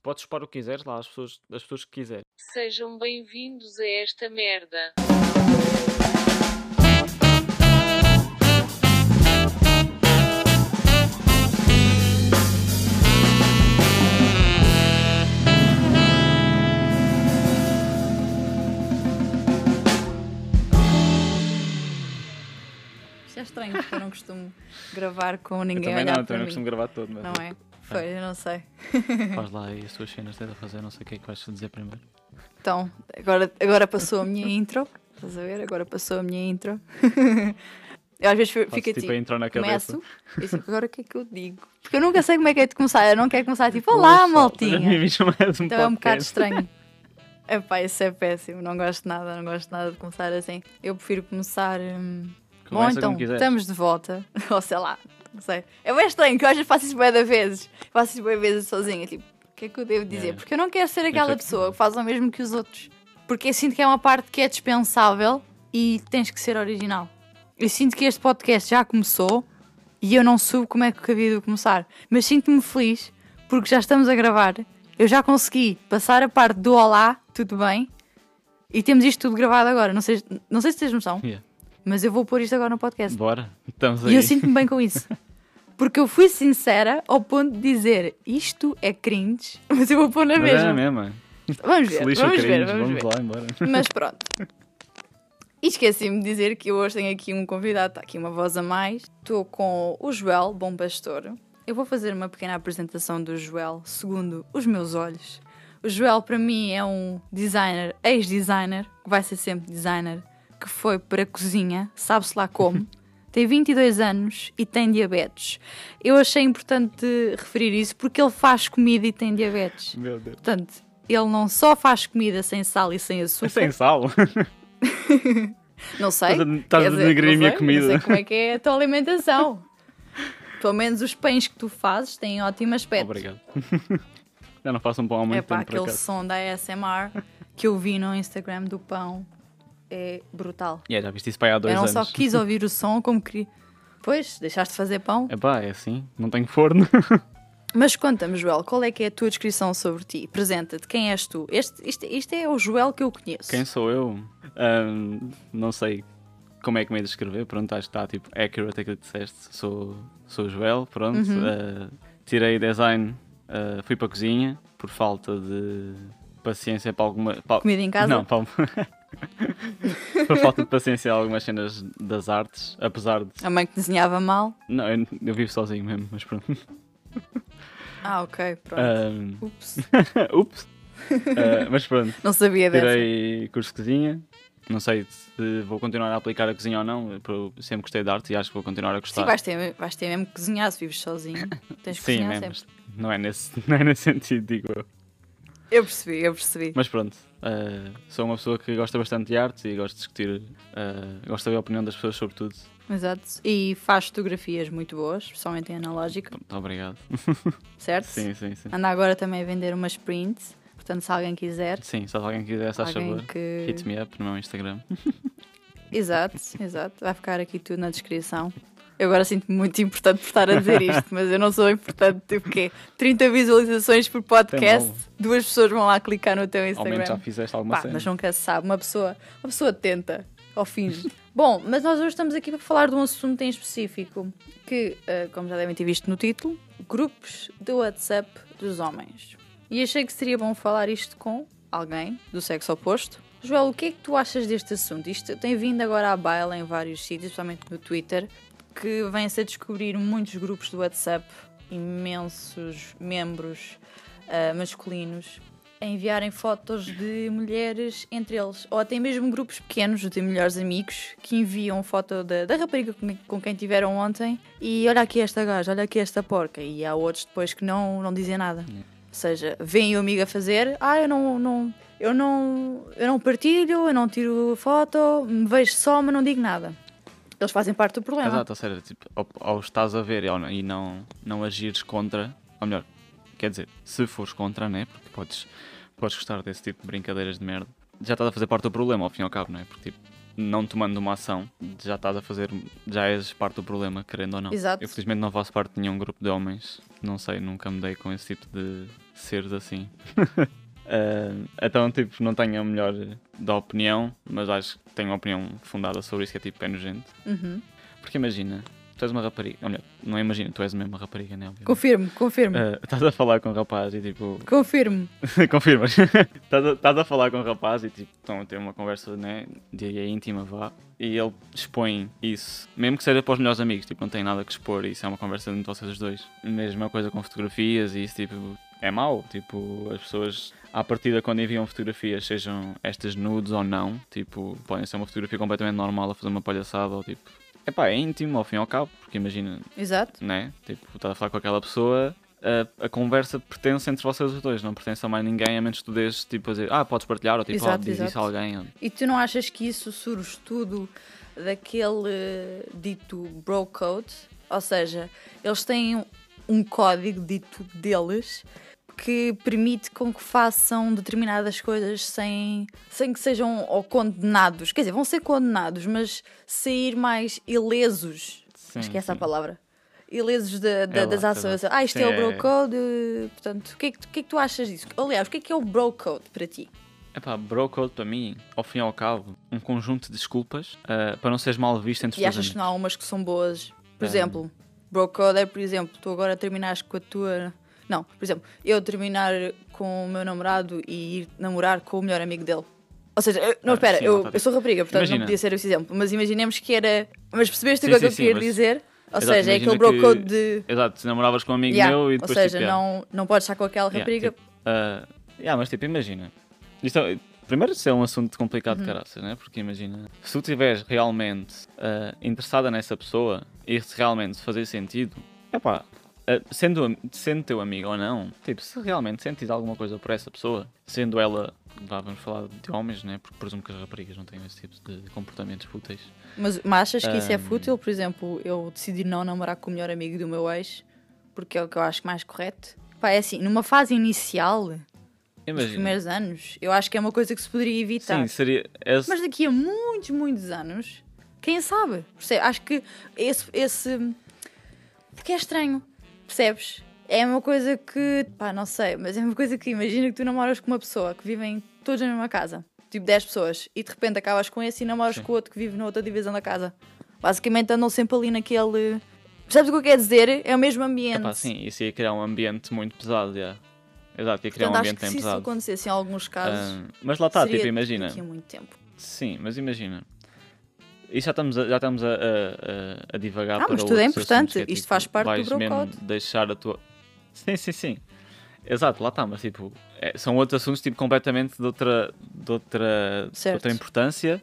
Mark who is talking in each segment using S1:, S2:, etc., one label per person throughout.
S1: Tu podes expor o que quiseres lá, as pessoas, as pessoas que quiserem.
S2: Sejam bem-vindos a esta merda.
S3: Isto é estranho, porque eu não costumo gravar com
S1: Eu
S3: ninguém
S1: também
S3: olhar
S1: não,
S3: para
S1: também não costumo gravar todo, mas
S3: Não é? Foi, eu não sei.
S1: faz lá aí as tuas cenas, tenta fazer, não sei o que é que vais dizer primeiro.
S3: Então, agora, agora passou a minha intro. Estás a ver? Agora passou a minha intro. eu às vezes fico
S1: tipo
S3: tipo,
S1: na cabeça.
S3: começo e tipo, agora o que é que eu digo? Porque eu nunca sei como é que é de começar. Eu não quero começar tipo, olá, maltinha.
S1: um
S3: Então é um bocado estranho. Epá, isso é péssimo. Não gosto de nada, não gosto nada de começar assim. Eu prefiro começar. hum, Bom, então, estamos de volta. Ou sei lá, não sei. É bem estranho que vezes faço isso bué de vezes. Faço isso bué vezes sozinha. Tipo, o que é que eu devo dizer?
S1: Yeah.
S3: Porque eu não quero ser aquela pessoa que faz o mesmo que os outros. Porque eu sinto que é uma parte que é dispensável e tens que ser original. Eu sinto que este podcast já começou e eu não soube como é que havia de começar. Mas sinto-me feliz porque já estamos a gravar. Eu já consegui passar a parte do olá, tudo bem. E temos isto tudo gravado agora. Não sei, não sei se tens noção,
S1: Yeah.
S3: Mas eu vou pôr isto agora no podcast.
S1: Bora, estamos aí.
S3: E eu sinto-me bem com isso. Porque eu fui sincera ao ponto de dizer isto é cringe, mas eu vou pôr na
S1: Mas é
S3: mesma.
S1: a mesma.
S3: Vamos ver, vamos ver,
S1: cringe,
S3: vamos
S1: vamos
S3: ver.
S1: lá embora.
S3: Mas pronto. E esqueci-me de dizer que hoje tenho aqui um convidado, está aqui uma voz a mais. Estou com o Joel, bom pastor. Eu vou fazer uma pequena apresentação do Joel, segundo os meus olhos. O Joel, para mim, é um designer, ex-designer, que vai ser sempre designer, que foi para a cozinha, sabe-se lá como. Tem 22 anos e tem diabetes. Eu achei importante referir isso porque ele faz comida e tem diabetes.
S1: Meu Deus.
S3: Portanto, ele não só faz comida sem sal e sem açúcar.
S1: É sem sal.
S3: Não sei.
S1: Estás a- denegrir a minha
S3: sei,
S1: comida.
S3: Não sei como é que é a tua alimentação. Pelo menos os pães que tu fazes têm ótimo aspecto.
S1: Obrigado. Já não faço um pão há muito
S3: É
S1: tempo por
S3: aquele
S1: acaso.
S3: som da ASMR que eu vi no Instagram do pão é brutal.
S1: Yeah, já viste isso para aí há dois
S3: eu não
S1: anos.
S3: só quis ouvir o som, como queria. Pois, deixaste de fazer pão.
S1: É pá, é assim, não tenho forno.
S3: Mas conta-me, Joel, qual é que é a tua descrição sobre ti? Apresenta-te, quem és tu? Este, isto, isto é o Joel que eu conheço.
S1: Quem sou eu? Ahm, não sei como é que me ia descrever. Pronto, acho que está tipo accurate aquilo que disseste. Sou, sou o Joel, pronto.
S3: Uhum.
S1: Ah, tirei design, ah, fui para a cozinha por falta de paciência para alguma. para-
S3: Comida em casa?
S1: Não, para, por falta de paciência algumas cenas das artes, apesar de.
S3: A mãe que desenhava mal?
S1: Não, eu, eu vivo sozinho mesmo, mas pronto.
S3: Ah, ok, pronto.
S1: Ahm,
S3: Ups.
S1: ups! Ah, mas pronto.
S3: Não sabia dessa.
S1: Tirei curso de cozinha. Não sei se vou continuar a aplicar a cozinha ou não. Eu sempre gostei de arte e acho que vou continuar a gostar.
S3: Sim, vais ter, vais ter mesmo que cozinhar se vives sozinho. Tens que
S1: Sim,
S3: cozinhar
S1: né,
S3: sempre.
S1: não é, nesse, não é nesse sentido, digo eu.
S3: Eu percebi, eu percebi.
S1: Mas pronto, ah, sou uma pessoa que gosta bastante de arte e gosto de discutir, ah, gosto de ouvir a opinião das pessoas sobre tudo.
S3: Exato. E faz fotografias muito boas, especialmente em analógico,
S1: Muito obrigado.
S3: certo?
S1: Sim, sim, sim.
S3: Anda agora também a vender umas prints. Portanto, se alguém quiser.
S1: Sim, se alguém quiser, se
S3: alguém
S1: favor,
S3: que.
S1: hit me up no meu Instagram.
S3: Exato, exato. Vai ficar aqui tudo na descrição. Eu agora sinto-me muito importante por estar a dizer isto, mas eu não sou importante. Tipo o quê? 30 visualizações por podcast, duas pessoas vão lá clicar no teu
S1: Ao menos já
S3: Instagram.
S1: fizeste alguma
S3: Pá,
S1: cena.
S3: mas nunca se sabe. Uma pessoa, uma pessoa tenta ou finge. Bom, mas nós hoje estamos aqui para falar de um assunto em específico que, eh, como já devem ter visto no título, grupos de WhatsApp dos homens. E achei que seria bom falar isto com alguém do sexo oposto. Joel, o que é que tu achas deste assunto? Isto tem vindo agora à baila em vários sítios, principalmente no Twitter, que vem-se a descobrir muitos grupos do WhatsApp, imensos membros ah, masculinos, a enviarem fotos de mulheres entre eles, ou até mesmo grupos pequenos de melhores amigos que enviam foto da, da rapariga com, com quem tiveram ontem e olha aqui esta gaja, olha aqui esta porca. E há outros depois que não, não dizem nada. Ou seja, vem o amigo a fazer, ah, eu não, não, eu não, eu não partilho, eu não tiro foto, me vejo só, mas não digo nada. Eles fazem parte do problema.
S1: Exato, ou seja, tipo, ao, ao estás a ver e e não, não agires contra, ou melhor, quer dizer, se fores contra, né? Porque podes, podes gostar desse tipo de brincadeiras de merda, já estás a fazer parte do problema, ao fim e ao cabo, não é? Porque tipo, não tomando uma ação, já estás a fazer, já és parte do problema, querendo ou não.
S3: Exato.
S1: Eu felizmente não faço parte de nenhum grupo de homens, não sei, nunca me dei com esse tipo de seres assim. Ah, então, tipo, não tenho a melhor da opinião, mas acho que tenho uma opinião fundada sobre isso, que é tipo, é nojento.
S3: Uhum.
S1: Porque imagina, tu és uma rapariga, ou melhor, não imagina, tu és mesmo uma rapariga, né? obviamente.
S3: Confirmo, confirmo,
S1: Ah, estás a falar com um rapaz e tipo,
S3: confirmo.
S1: confirmas, estás, a, estás a falar com um rapaz e tipo, estão a ter uma conversa, né, de íntima, vá, e ele expõe isso, mesmo que seja para os melhores amigos, tipo, não tem nada que expor, isso é uma conversa entre vocês dois. Mesma coisa com fotografias e isso, tipo, é mau, tipo, as pessoas, à partida, quando enviam fotografias, sejam estas nudes ou não, tipo, podem ser uma fotografia completamente normal a fazer uma palhaçada ou tipo, epá, é íntimo ao fim e ao cabo, porque imagina,
S3: Exato.
S1: né? Tipo, estás a falar com aquela pessoa, a, a conversa pertence entre vocês os dois, não pertence a mais ninguém, a menos que tu deixes, tipo, a dizer, ah, podes partilhar, ou tipo,
S3: Exato,
S1: ah, diz isso a
S3: exato.
S1: alguém. ou-
S3: E tu não achas que isso surge tudo daquele eh, dito bro code? Ou seja, eles têm um código dito deles que permite com que façam determinadas coisas sem, sem que sejam ou condenados. Quer dizer, vão ser condenados, mas sair mais ilesos.
S1: Sim,
S3: Acho que é essa a palavra. Ilesos da- da-
S1: É
S3: das
S1: é lá.
S3: ações. Ah, isto
S1: Sim,
S3: é o
S1: é-
S3: bro code. Portanto, o que, é que, o que é que tu achas disso? Aliás, o que é que é o bro code para ti?
S1: Epá, bro code para mim, ao fim e ao cabo, um conjunto de desculpas ah, para não seres mal visto entre os
S3: E achas que não há umas que são boas? Por
S1: Um,
S3: exemplo, bro code é, por exemplo, tu agora terminaste com a tua. Não, por exemplo, eu terminar com o meu namorado e ir namorar com o melhor amigo dele. Ou seja, eu- não,
S1: Ah,
S3: espera, eu, eu sou rapariga, portanto
S1: Imagina.
S3: não podia ser esse exemplo. Mas imaginemos que era. Mas percebeste
S1: Sim,
S3: o que eu
S1: sim,
S3: queria
S1: mas-
S3: dizer? Ou
S1: Exato,
S3: seja, é aquele bro code de.
S1: Exato, se namoravas com um amigo
S3: Yeah,
S1: meu e
S3: ou
S1: depois
S3: seja,
S1: tipo, yeah.
S3: não, não podes estar com aquela
S1: Yeah,
S3: rapariga.
S1: tipo, ah, yeah, mas tipo, imagina. Isto é- primeiro, isso é um assunto complicado
S3: Uhum.
S1: de caraças, né? Porque imagina, se tu estiveres realmente ah, interessada nessa pessoa e se realmente fazer sentido, epá, ah, sendo, am- sendo teu amigo ou não, tipo, se realmente sentes alguma coisa por essa pessoa, sendo ela, vá, vamos falar de homens, né? Porque presumo que as raparigas não têm esse tipo de comportamentos fúteis.
S3: Mas, mas achas que isso é fútil? Por exemplo, eu decidi não namorar com o melhor amigo do meu ex, porque é o que eu acho mais correto. Pá, é assim, numa fase inicial,
S1: Imagina.
S3: primeiros anos, eu acho que é uma coisa que se poderia evitar.
S1: Sim, seria. esse-
S3: Mas daqui a muitos, muitos anos, quem sabe? Acho que esse, esse. Porque é estranho, percebes? É uma coisa que. pá, não sei, mas é uma coisa que imagina que tu namoras com uma pessoa que vivem todos na mesma casa, tipo 10 pessoas, e de repente acabas com esse e namoras
S1: Sim.
S3: com outro que vive na outra divisão da casa. Basicamente andam sempre ali naquele. Percebes o que eu quero dizer? É o mesmo ambiente.
S1: Epá, sim, isso ia criar um ambiente muito pesado, já. Exato, ia criar
S3: Portanto,
S1: um
S3: acho
S1: ambiente
S3: que
S1: bem
S3: se isso
S1: pesado.
S3: acontecesse em alguns casos.
S1: Ah, mas lá está, tipo, imagina.
S3: Daqui a muito tempo.
S1: Sim, mas imagina. Isso já estamos a, já estamos a, a, a- divagar
S3: Ah,
S1: para
S3: mas tudo é importante,
S1: é,
S3: isto
S1: tipo,
S3: faz parte do
S1: vais
S3: bro
S1: mesmo deixar a tua... Sim, sim, sim. Exato, lá está, mas tipo, é- são outros assuntos tipo, completamente de outra, de outra, de outra importância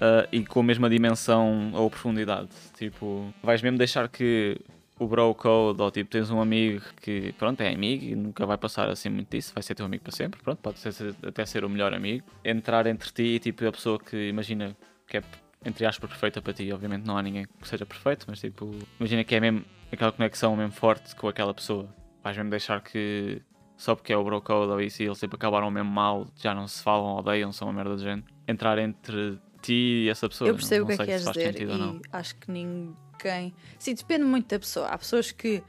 S1: ah, e com a mesma dimensão ou profundidade. Tipo, vais mesmo deixar que o bro code ou tipo, tens um amigo que, pronto, é amigo e nunca vai passar assim muito disso, vai ser teu amigo para sempre, pronto, pode ser, até ser o melhor amigo. Entrar entre ti e tipo, a pessoa que imagina que é entre aspas perfeita para ti, obviamente não há ninguém que seja perfeito, mas tipo, imagina que é mesmo aquela conexão mesmo forte com aquela pessoa. Vais mesmo deixar que só porque é o bro code ou isso e eles sempre acabaram mesmo mal, já não se falam, odeiam, são uma merda de gente. Entrar entre ti e essa pessoa.
S3: Eu percebo o que é que queres dizer
S1: sentido ou não.
S3: e acho que ninguém. Sim, depende muito da pessoa. Há pessoas que,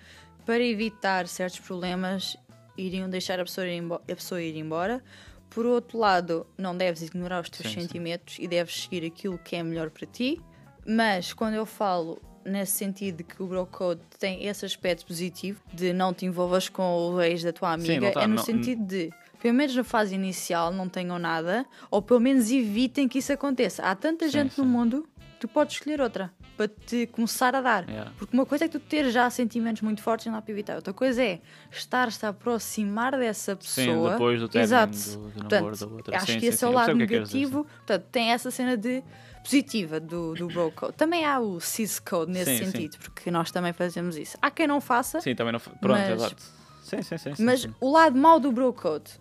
S3: para evitar certos problemas, iriam deixar a pessoa ir, a pessoa ir embora. Por outro lado, não deves ignorar os teus
S1: Sim, sim.
S3: sentimentos e deves seguir aquilo que é melhor para ti. Mas quando eu falo nesse sentido de que o bro code tem esse aspecto positivo de não te envolvas com o ex da tua
S1: Sim,
S3: amiga,
S1: não tá-
S3: é no
S1: não-
S3: sentido de pelo menos na fase inicial não tenham nada, ou pelo menos evitem que isso aconteça. Há tanta
S1: Sim,
S3: gente no
S1: sim.
S3: mundo, tu podes escolher outra para te começar a dar.
S1: Yeah.
S3: Porque uma coisa é tu ter já sentimentos muito fortes e dá para evitar. Outra coisa é estar-se a aproximar dessa
S1: Sim,
S3: pessoa.
S1: depois do término
S3: Exato.
S1: do, do
S3: Portanto,
S1: da outra.
S3: acho
S1: Sim,
S3: que
S1: sim,
S3: esse
S1: sim.
S3: é o lado
S1: que é que
S3: negativo. Portanto, tem essa cena de positiva do, do bro code. Também há o cis code nesse
S1: Sim, sim.
S3: sentido, porque nós também fazemos isso. Há quem não faça,
S1: Sim, também não. f- Pronto,
S3: Mas-
S1: exato. Sim, sim, sim. sim,
S3: mas
S1: sim.
S3: o lado mau do bro code,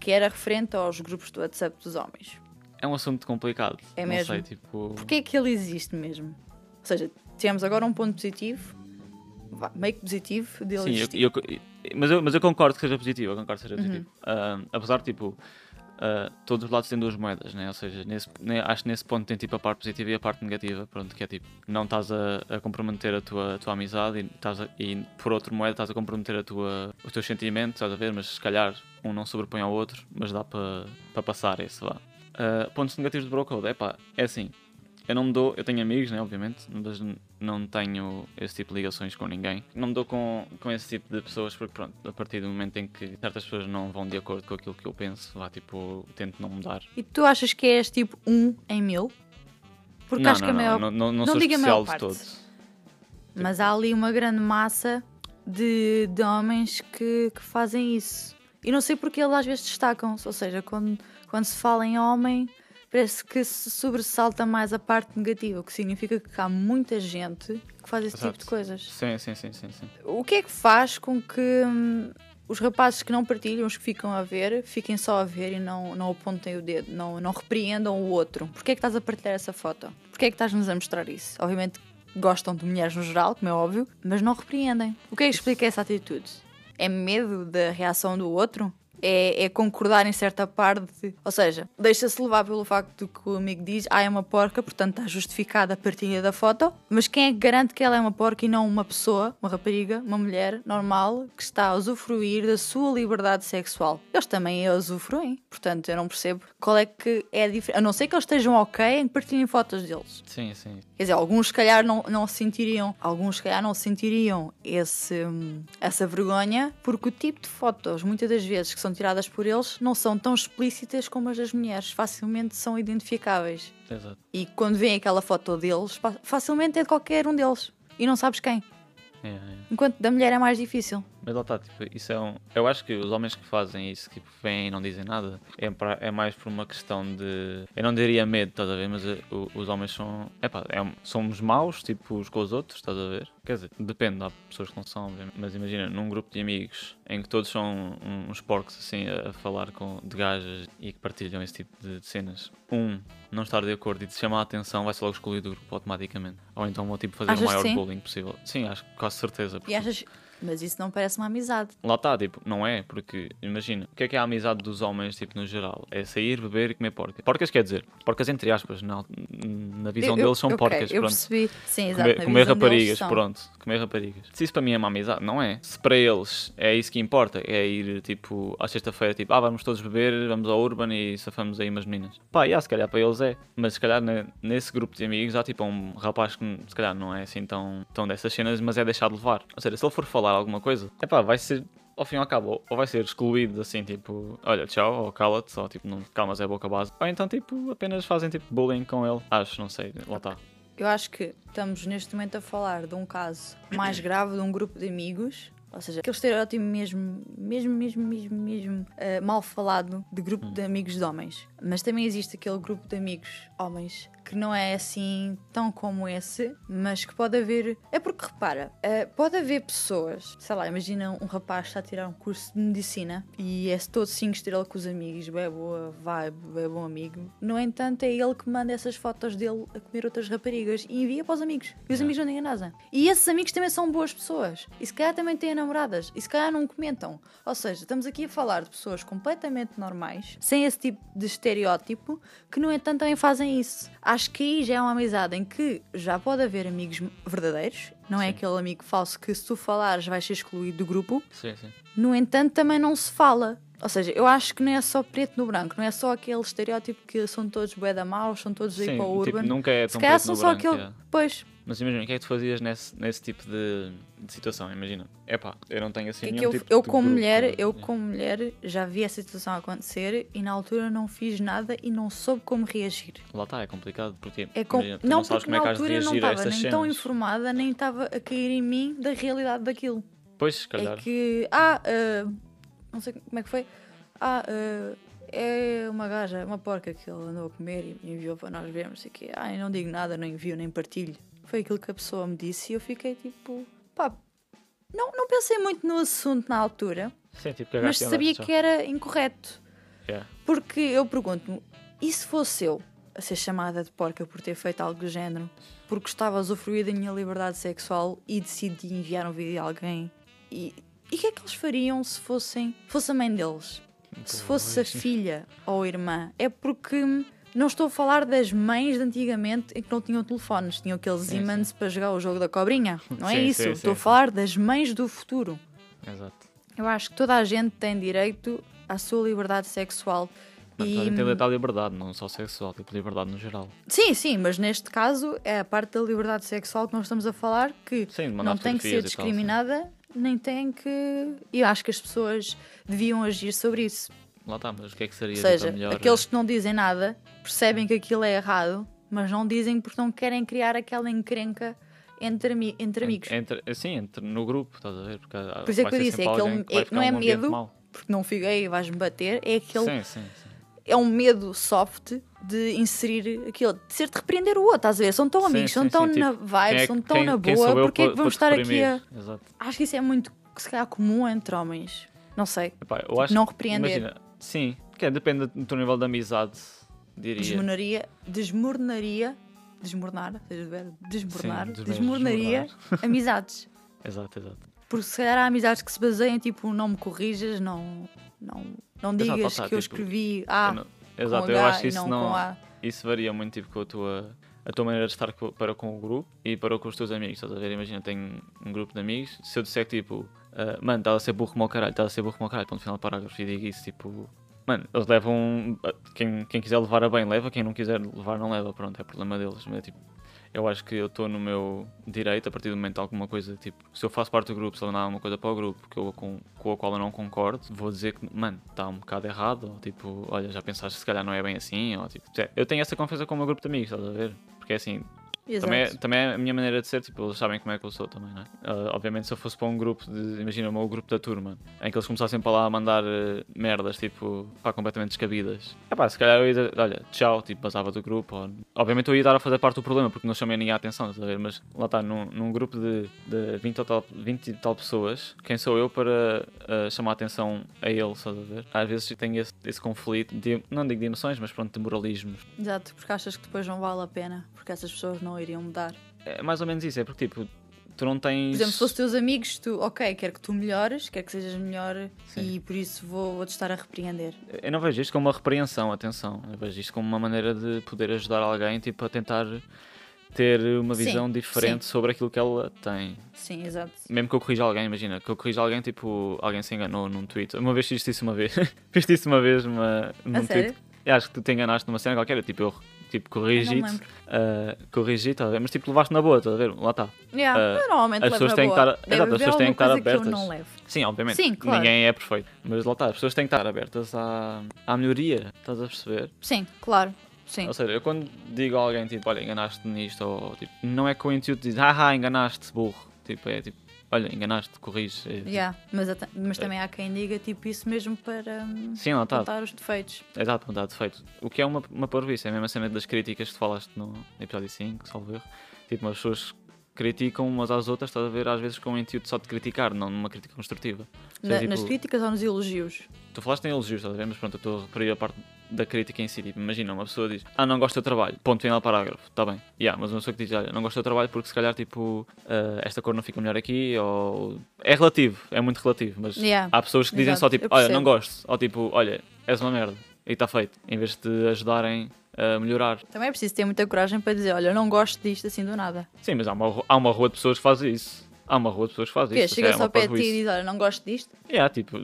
S3: que era referente aos grupos do WhatsApp dos homens.
S1: É um assunto complicado.
S3: É
S1: não
S3: mesmo?
S1: Sei, tipo.
S3: Porquê é que ele existe mesmo? Ou seja, temos agora um ponto positivo, meio que positivo, dele
S1: Sim, eu-
S3: existir.
S1: eu- mas, eu, mas eu concordo que seja positivo, eu concordo que seja
S3: Uhum.
S1: positivo. Ah, apesar de, tipo, ah, todos os lados têm duas moedas, né? Ou seja, nesse, acho que nesse ponto tem tipo a parte positiva e a parte negativa, pronto, que é tipo, não estás a, a comprometer a tua, a tua amizade e, estás a- e por outro moeda estás a comprometer a tua, os teus sentimentos, estás a ver? Mas se calhar um não sobrepõe ao outro, mas dá para para passar esse, vá. Ah, pontos negativos do bro code, é pá, é assim, eu não me dou, eu tenho amigos, né, obviamente, mas não tenho esse tipo de ligações com ninguém. Não me dou com, com esse tipo de pessoas porque, pronto, a partir do momento em que certas pessoas não vão de acordo com aquilo que eu penso, lá, tipo, tento não mudar.
S3: E tu achas que és tipo um em mil? Porque
S1: não,
S3: acho
S1: não,
S3: que a maior.
S1: não, não, não
S3: não
S1: sou
S3: digo a maior
S1: especial de todos.
S3: Mas há ali uma grande massa de, de homens que, que fazem isso. E não sei porque eles às vezes destacam-se. Ou seja, quando, quando se fala em homem, parece que se sobressalta mais a parte negativa, o que significa que há muita gente que faz esse tipo
S1: Exato.
S3: de coisas.
S1: Sim, sim, sim, sim, sim.
S3: O que é que faz com que hum, os rapazes que não partilham, os que ficam a ver, fiquem só a ver e não, não apontem o dedo, não, não repreendam o outro? Porquê é que estás a partilhar essa foto? Porquê é que estás-nos a mostrar isso? Obviamente gostam de mulheres no geral, como é óbvio, mas não repreendem. O que é que explica essa atitude? É medo da reação do outro? É, é concordar em certa parte? Ou seja, deixa-se levar pelo facto que o amigo diz ah, é uma porca, portanto está justificada a partilha da foto, mas quem é que garante que ela é uma porca e não uma pessoa, uma rapariga, uma mulher normal que está a usufruir da sua liberdade sexual? Eles também a usufruem, portanto eu não percebo qual é que é a diferença. A não ser que eles estejam ok em partilhem fotos deles.
S1: Sim, sim.
S3: Quer dizer, alguns se calhar não, não sentiriam, alguns se calhar não sentiriam esse, hum, essa vergonha, porque o tipo de fotos, muitas das vezes, que são tiradas por eles, não são tão explícitas como as das mulheres, facilmente são identificáveis.
S1: Exato.
S3: E quando vem aquela foto deles, fa- facilmente é de qualquer um deles. E não sabes quem.
S1: É, é.
S3: Enquanto da mulher é mais difícil.
S1: Mas lá está, tipo, isso é um. Eu acho que os homens que fazem isso, tipo, vêm e não dizem nada, é, pra- é mais por uma questão de. Eu não diria medo, estás a ver? Mas o- os homens são. Epá, é somos maus, tipo, uns com os outros, estás a ver? Quer dizer, depende, há pessoas que não são. Mas imagina, num grupo de amigos em que todos são uns porcos, assim, a, a falar com, de gajas e que partilham esse tipo de, de cenas. Um, não estar de acordo e te chamar a atenção, vai ser logo excluído do grupo automaticamente. Ou então vão, tipo, fazer
S3: Achas
S1: o maior bullying possível. Sim, acho que quase certeza.
S3: E
S1: porque-
S3: achas. Mas isso não parece uma amizade.
S1: Lá está, tipo, não é, porque imagina, o que é que é a amizade dos homens, tipo, no geral? É sair, beber e comer porcas. Porcas quer dizer, porcas entre aspas, na, na visão
S3: Eu-
S1: deles são
S3: ok,
S1: porcas,
S3: Eu
S1: pronto.
S3: percebi. Sim, exato.
S1: Comer, comer raparigas, pronto, comer raparigas. Se isso para mim é uma amizade, não é. Se para eles é isso que importa, é ir tipo à sexta-feira, tipo, ah, vamos todos beber, vamos ao Urban e safamos aí umas meninas. Pá, yeah, se calhar para eles é. Mas se calhar ne- nesse grupo de amigos há tipo um rapaz que se calhar não é assim tão, tão dessas cenas, mas é deixado levar. Ou seja, se ele for falar alguma coisa, é pá, vai ser. Ao fim e ao cabo, ou vai ser excluído assim, tipo, olha, tchau, ou cala-te, ou tipo, não calmas é boca base. Ou então, tipo, apenas fazem tipo bullying com ele. Acho, não sei, lá está.
S3: Eu acho que estamos neste momento a falar de um caso mais grave de um grupo de amigos. Ou seja, aquele estereótipo mesmo, mesmo, mesmo, mesmo, mesmo eh, mal falado de grupo de amigos de homens. Mas também existe aquele grupo de amigos homens que não é assim tão como esse, mas que pode haver. É porque repara, eh, pode haver pessoas, sei lá, imagina um rapaz está a tirar um curso de medicina e é todo 5 estrelas com os amigos, bem boa vibe, bem bom amigo. No entanto, é ele que manda essas fotos dele a comer outras raparigas e envia para os amigos. E os amigos não têm nada. E esses amigos também são boas pessoas. E se calhar também têm namoradas. E se calhar não comentam. Ou seja, estamos aqui a falar de pessoas completamente normais, sem esse tipo de estereótipo, que no entanto também fazem isso. Acho que aí já é uma amizade em que já pode haver amigos verdadeiros. Não é
S1: Sim.
S3: aquele amigo falso que se tu falares vais ser excluído do grupo.
S1: Sim, sim.
S3: No entanto, também não se fala. Ou seja, eu acho que não é só preto no branco, não é só aquele estereótipo que são todos bué da maus, são todos aí para o
S1: tipo,
S3: urban.
S1: nunca é
S3: se
S1: tão
S3: calhar
S1: preto
S3: são só
S1: branco,
S3: aquele.
S1: é.
S3: Pois,
S1: Mas imagina, o que é que tu fazias nesse, nesse tipo de, de situação? Imagina, epá, eu não tenho assim
S3: é que
S1: nenhum
S3: eu,
S1: tipo
S3: eu
S1: de
S3: como mulher, eu como mulher já vi essa situação acontecer e na altura não fiz nada e não soube como reagir.
S1: Lá está, é complicado, porque
S3: É com...
S1: imagina,
S3: não,
S1: não sabes
S3: porque
S1: como é
S3: na
S1: que has de
S3: altura não
S1: reagir a
S3: estava nem tão
S1: cenas.
S3: informada, nem estava a cair em mim da realidade daquilo.
S1: Pois, se calhar.
S3: É que, ah, ah, não sei como é que foi. Ah, ah, é uma gaja, uma porca que ele andou a comer e me enviou para nós vermos. Sei que, ah, eu não digo nada, não envio, nem partilho. Foi aquilo que a pessoa me disse e eu fiquei tipo, pá, não, não pensei muito no assunto na altura,
S1: Sim, tipo,
S3: mas sabia que era incorreto.
S1: Yeah.
S3: Porque eu pergunto-me, e se fosse eu a ser chamada de porca por ter feito algo do género, porque estava a usufruir da minha liberdade sexual e decidi enviar um vídeo a alguém? E e o que é que eles fariam se fossem fosse a mãe deles? se fosse a filha ou a irmã, é porque não estou a falar das mães de antigamente em que não tinham telefones, tinham aqueles
S1: Sim,
S3: Siemens para jogar o jogo da cobrinha. Não é
S1: Sim,
S3: isso.
S1: sim,
S3: estou a falar das mães do futuro.
S1: Exato.
S3: Eu acho que toda a gente tem direito à sua liberdade sexual.
S1: Mas
S3: E-
S1: tem direito à liberdade, não só sexual, tipo liberdade no geral.
S3: Sim, sim, mas neste caso é a parte da liberdade sexual que nós estamos a falar que
S1: Sim,
S3: não tem que ser
S1: e tal,
S3: discriminada, nem tem que. E eu acho que as pessoas deviam agir sobre isso.
S1: Lá está, mas o que é que seria
S3: Ou seja,
S1: tipo, a melhor...
S3: aqueles que não dizem nada percebem que aquilo é errado, mas não dizem porque não querem criar aquela encrenca entre, ami- entre amigos.
S1: Entre, assim, entre, no grupo, estás a ver? Porque
S3: Por isso é que eu disse, é aquele- é- não é
S1: um
S3: medo,
S1: mau.
S3: Porque não fiquei e vais-me bater, é aquele.
S1: Sim, sim, sim.
S3: É um medo soft de inserir aquilo, de ser de repreender o outro, estás a ver? São tão
S1: Sim,
S3: amigos,
S1: sim,
S3: são
S1: sim,
S3: tão
S1: tipo,
S3: na vibe,
S1: Quem é
S3: são tão
S1: quem-
S3: na boa, porque é que vamos estar aqui a.
S1: Exato.
S3: Acho que isso é muito, se calhar, comum entre homens. Não sei.
S1: Epá, acho
S3: Não repreender.
S1: Imagina, sim, que é, depende do teu nível de amizade, diria.
S3: Desmornaria, desmornaria, desmornar, desmornar,
S1: Sim,
S3: desmornaria amizades.
S1: Exato, exato.
S3: Porque se calhar há amizades que se baseiam, tipo, não me corrijas, não, não, não
S1: Exato,
S3: digas
S1: está,
S3: que eu
S1: tipo,
S3: escrevi A
S1: Eu não- Exato, eu acho que isso
S3: não,
S1: não. Isso varia muito tipo, com a tua, a tua maneira de estar para com o grupo e para com os teus amigos. Estás a ver? Imagina, tenho um grupo de amigos. Se eu disser tipo, ah, mano, estás a ser burro como o caralho, estás a ser burro como o caralho, ponto final do parágrafo, e digo isso, tipo, mano, eles levam. ah, Quem, quem quiser levar a bem, leva, quem não quiser levar, não leva, pronto, é problema deles. Mas tipo, eu acho que eu estou no meu direito a partir do momento alguma coisa, tipo, se eu faço parte do grupo, se eu mandar alguma coisa para o grupo que eu, com, com a qual eu não concordo, vou dizer que, mano, está um bocado errado, ou tipo, olha, já pensaste se calhar não é bem assim, ou tipo, é, eu tenho essa confiança com o meu grupo de amigos, estás a ver? Porque é assim,
S3: Exato.
S1: também é, também é a minha maneira de ser, tipo, eles sabem como é que eu sou também, não é? Ah, obviamente, se eu fosse para um grupo de, imagina, o meu grupo da turma, em que eles começassem para lá a mandar eh, merdas, tipo, pá, completamente descabidas, é pá, se calhar eu ia, olha, tchau, tipo, passava do grupo, ou... obviamente eu ia dar a fazer parte do problema, porque não chamei ninguém a atenção, estás a ver? Mas lá está, num, num grupo de, de 20, ou tal, 20 e tal pessoas, quem sou eu para ah, chamar a atenção a eles, estás a ver? Às vezes tenho esse, esse conflito, de, não digo de emoções, mas pronto, de moralismos.
S3: Exato, porque achas que depois não vale a pena, porque essas pessoas não iriam mudar.
S1: É mais ou menos isso, é porque, tipo, tu não tens...
S3: Por exemplo, se fossem teus amigos, tu, ok, quero que tu melhores, quero que sejas melhor
S1: Sim.
S3: e por isso vou- vou-te estar a repreender.
S1: Eu não vejo isto como uma repreensão, atenção. Eu vejo isto como uma maneira de poder ajudar alguém tipo, a tentar ter uma
S3: Sim,
S1: visão diferente sobre aquilo que ela tem.
S3: Sim, exato.
S1: Mesmo que eu corrija alguém, imagina, que eu corrija alguém, tipo, alguém se enganou num tweet. Uma vez fiz isso uma vez. fiz isso uma vez uma, num
S3: A sério?
S1: tweet. Eu acho que tu te enganaste numa cena qualquer. Tipo, eu tipo, corrigi-te.
S3: lembro.
S1: ah, corrigi, tá? Mas tipo, levaste na boa, estás a ver? Lá está.
S3: Yeah,
S1: Ah,
S3: eu normalmente
S1: as pessoas têm que estar- exato, as pessoas têm que estar
S3: que
S1: abertas.
S3: levo.
S1: Sim, obviamente.
S3: Sim, claro.
S1: Ninguém é perfeito. Mas lá está, as pessoas têm que estar abertas à, à melhoria, estás a perceber?
S3: Sim, claro. Sim.
S1: Ou seja, eu quando digo a alguém, tipo, olha, enganaste nisto, ou tipo, não é com o intuito de dizer, haha, enganaste, burro. Tipo, é tipo, olha, enganaste, corrige. É, tipo,
S3: Yeah, mas, até- mas também há quem diga tipo isso mesmo para hum,
S1: Sim, lá está.
S3: contar os defeitos.
S1: Exato, mudar defeito. O que é uma, uma parvoíce, é a mesma cena das críticas que tu falaste no episódio 5, salvo erro. Tipo, as pessoas criticam umas às outras, estás a ver, às vezes com o intuito só de criticar, não numa crítica construtiva. Ou
S3: Na-
S1: seja,
S3: Nas
S1: tipo,
S3: críticas ou nos elogios?
S1: Tu falaste em elogios, estás a ver? Mas pronto, eu estou a referir a parte da crítica em si. Tipo, imagina, uma pessoa diz, ah, não gosto do trabalho, ponto final parágrafo, está bem. Yeah, mas uma pessoa que diz, olha, não gosto do trabalho porque se calhar, tipo, ah, esta cor não fica melhor aqui, ou... É relativo, é muito relativo, mas
S3: Yeah,
S1: há pessoas que dizem
S3: exato,
S1: só, tipo, olha, não gosto, ou tipo, olha, és uma merda, e está feito, em vez de ajudarem a melhorar.
S3: Também é preciso ter muita coragem para dizer, olha, eu não gosto disto assim do nada.
S1: Sim, mas há uma, há uma rua de pessoas que fazem isso. Há uma rua de pessoas que fazem isso.
S3: chega só ao pé de ti e diz, olha, não gosto disto.
S1: É, tipo,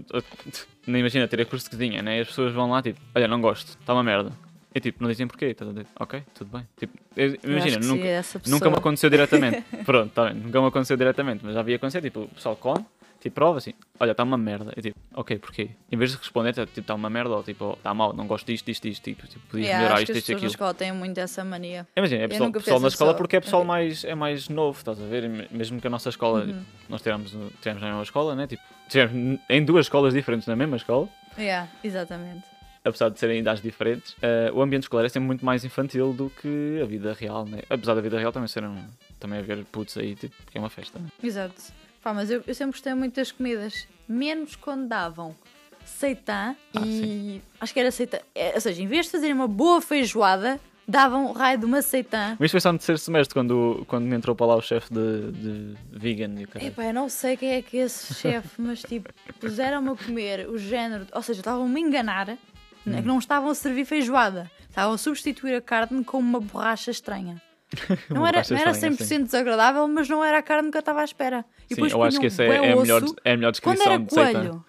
S1: nem imagina ter a curso de cozinha, né? As pessoas vão lá, tipo, olha, não gosto, está uma merda. E tipo, não dizem porquê, estás a dizer, ok, tudo bem. Tipo, eu- imagina, nunca, nunca me aconteceu diretamente. Pronto, tá bem, nunca me aconteceu diretamente, mas já havia acontecer, tipo, o pessoal come, tipo, prova assim, olha, está uma merda. E tipo, ok, porquê? Em vez de responder, tipo, está uma merda, ou tipo, está mal, não gosto disto, disto, disto, tipo, tipo podias
S3: Yeah,
S1: melhorar
S3: acho
S1: isto,
S3: que as
S1: isto e
S3: pessoas na
S1: aquilo.
S3: escola têm muito essa mania.
S1: Imagina, é pessoal,
S3: nunca
S1: pessoal
S3: fiz
S1: na escola porque é pessoal mais, é mais novo, estás a ver? Mesmo que a nossa escola,
S3: Uhum.
S1: nós tivemos, tivemos na mesma escola, né? Tipo, tivemos em duas escolas diferentes na mesma escola.
S3: Yeah, exatamente.
S1: apesar de serem idades diferentes, eh, o ambiente escolar é sempre muito mais infantil do que a vida real, né? Apesar da vida real também ser um, também haver putos aí, tipo, que é uma festa. né?
S3: Exato. Pá, mas eu, eu sempre gostei muito das comidas. Menos quando davam seitã
S1: Ah,
S3: e. Acho que era seitã. É, ou seja, em vez de fazerem uma boa feijoada, davam o raio de uma seitã.
S1: Mas isto foi só no terceiro semestre, quando, quando entrou para lá o chefe de, de vegan e o.
S3: Epá, eu não sei quem é que é esse chefe, mas tipo, puseram-me a comer o género. Ou seja, estavam-me a enganar, né,
S1: Hum.
S3: que não estavam a servir feijoada. Estavam a substituir a carne com uma borracha estranha. Não era, não era
S1: estranha,
S3: 100%
S1: sim.
S3: desagradável, mas não era a carne que eu estava à espera. E
S1: Sim,
S3: depois
S1: eu acho que essa é, é a melhor, é a melhor
S3: Quando
S1: descrição
S3: era
S1: de
S3: coelho,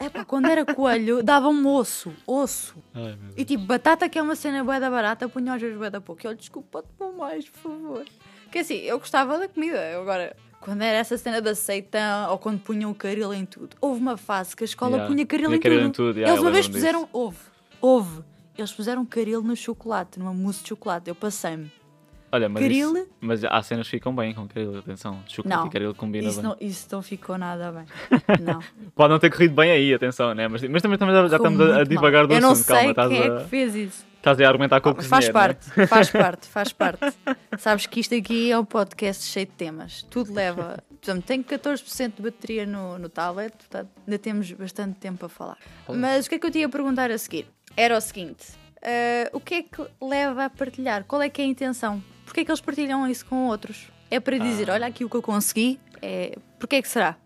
S3: epá, quando era coelho, davam-me osso, osso.
S1: Ai.
S3: E tipo, batata que é uma cena bué da barata, punha às vezes bué da pouco. E eu, desculpa, te pôr mais, por favor. Que assim, eu gostava da comida. Agora, quando era essa cena da seitã, ou quando punham o caril em tudo. Houve uma fase que a escola
S1: Yeah.
S3: punha caril em
S1: caril
S3: tudo.
S1: em tudo, yeah,
S3: Eles uma vez puseram, houve, houve. Eles puseram caril no chocolate, numa mousse de chocolate. Eu passei-me.
S1: Olha, mas,
S3: Caril?
S1: isso- mas há cenas que ficam bem com caril, atenção. Chocolate
S3: Não,
S1: e caril combina
S3: Isso
S1: bem.
S3: não, isso não ficou nada bem. Não.
S1: Pode não ter corrido bem aí, atenção, né? Mas, mas também, também já, já estamos a, a divagar
S3: mal.
S1: do
S3: Eu não
S1: assunto.
S3: sei
S1: Calma,
S3: quem é que fez isso.
S1: estás a argumentar com
S3: Ah,
S1: o
S3: faz
S1: cozinheiro, né?
S3: parte, faz parte, faz parte. Sabes que isto aqui é um podcast cheio de temas. Tudo leva. Por exemplo, tenho 14% de bateria no, no tablet, portanto ainda temos bastante tempo a falar. Mas o que é que eu te ia perguntar a seguir? Era o seguinte: ah, o que é que leva a partilhar? Qual é que é a intenção? Porquê é que eles partilham isso com outros? É para dizer,
S1: Ah.
S3: olha aqui o que eu consegui? É... Porquê é que será?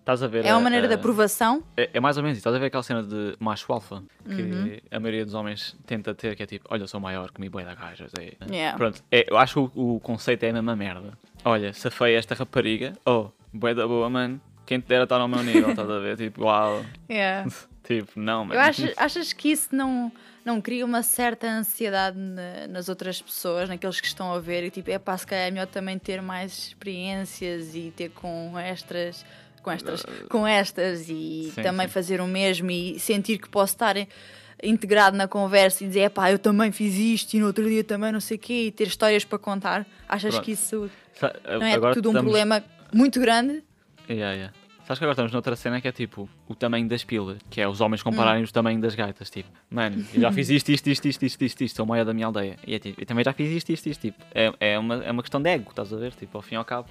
S1: Estás a ver?
S3: É uma
S1: a-
S3: maneira de
S1: a-
S3: aprovação?
S1: É, é mais ou menos isso. Estás a ver aquela cena de macho alfa que
S3: Uhum.
S1: a maioria dos homens tenta ter, que é tipo, olha, eu sou maior, comi boi da gajas. É.
S3: Yeah.
S1: Pronto, é, eu acho que o, o conceito é a mesma merda. Olha, safei esta rapariga, oh, boi da boa, mano. Quem te dera estar ao meu nível, estás a ver? Tipo, uau.
S3: Yeah.
S1: Tipo, não, mano.
S3: Eu acho, achas que isso não, não cria uma certa ansiedade na- nas outras pessoas, naqueles que estão a ver, e tipo, é pá, se calhar é melhor também ter mais experiências e ter com estas, com estas, com estas e
S1: Sim,
S3: também
S1: sim.
S3: fazer o mesmo e sentir que posso estar integrado na conversa e dizer, é pá, eu também fiz isto e no outro dia também não sei o quê, e ter histórias para contar. Achas
S1: Pronto.
S3: que isso não é
S1: agora
S3: tudo um
S1: estamos-
S3: problema muito grande?
S1: Yeah, yeah. Sabes que agora estamos noutra cena que é tipo o tamanho das pilas, que é os homens compararem
S3: Hum.
S1: o tamanho das gaitas. Tipo, mano, eu já fiz isto, isto, isto, isto, isto, isto, isto, sou o maior da minha aldeia. E é tipo, eu também já fiz isto, isto, isto. Tipo, é, é, uma, é uma questão de ego, estás a ver? Tipo, ao fim e ao cabo,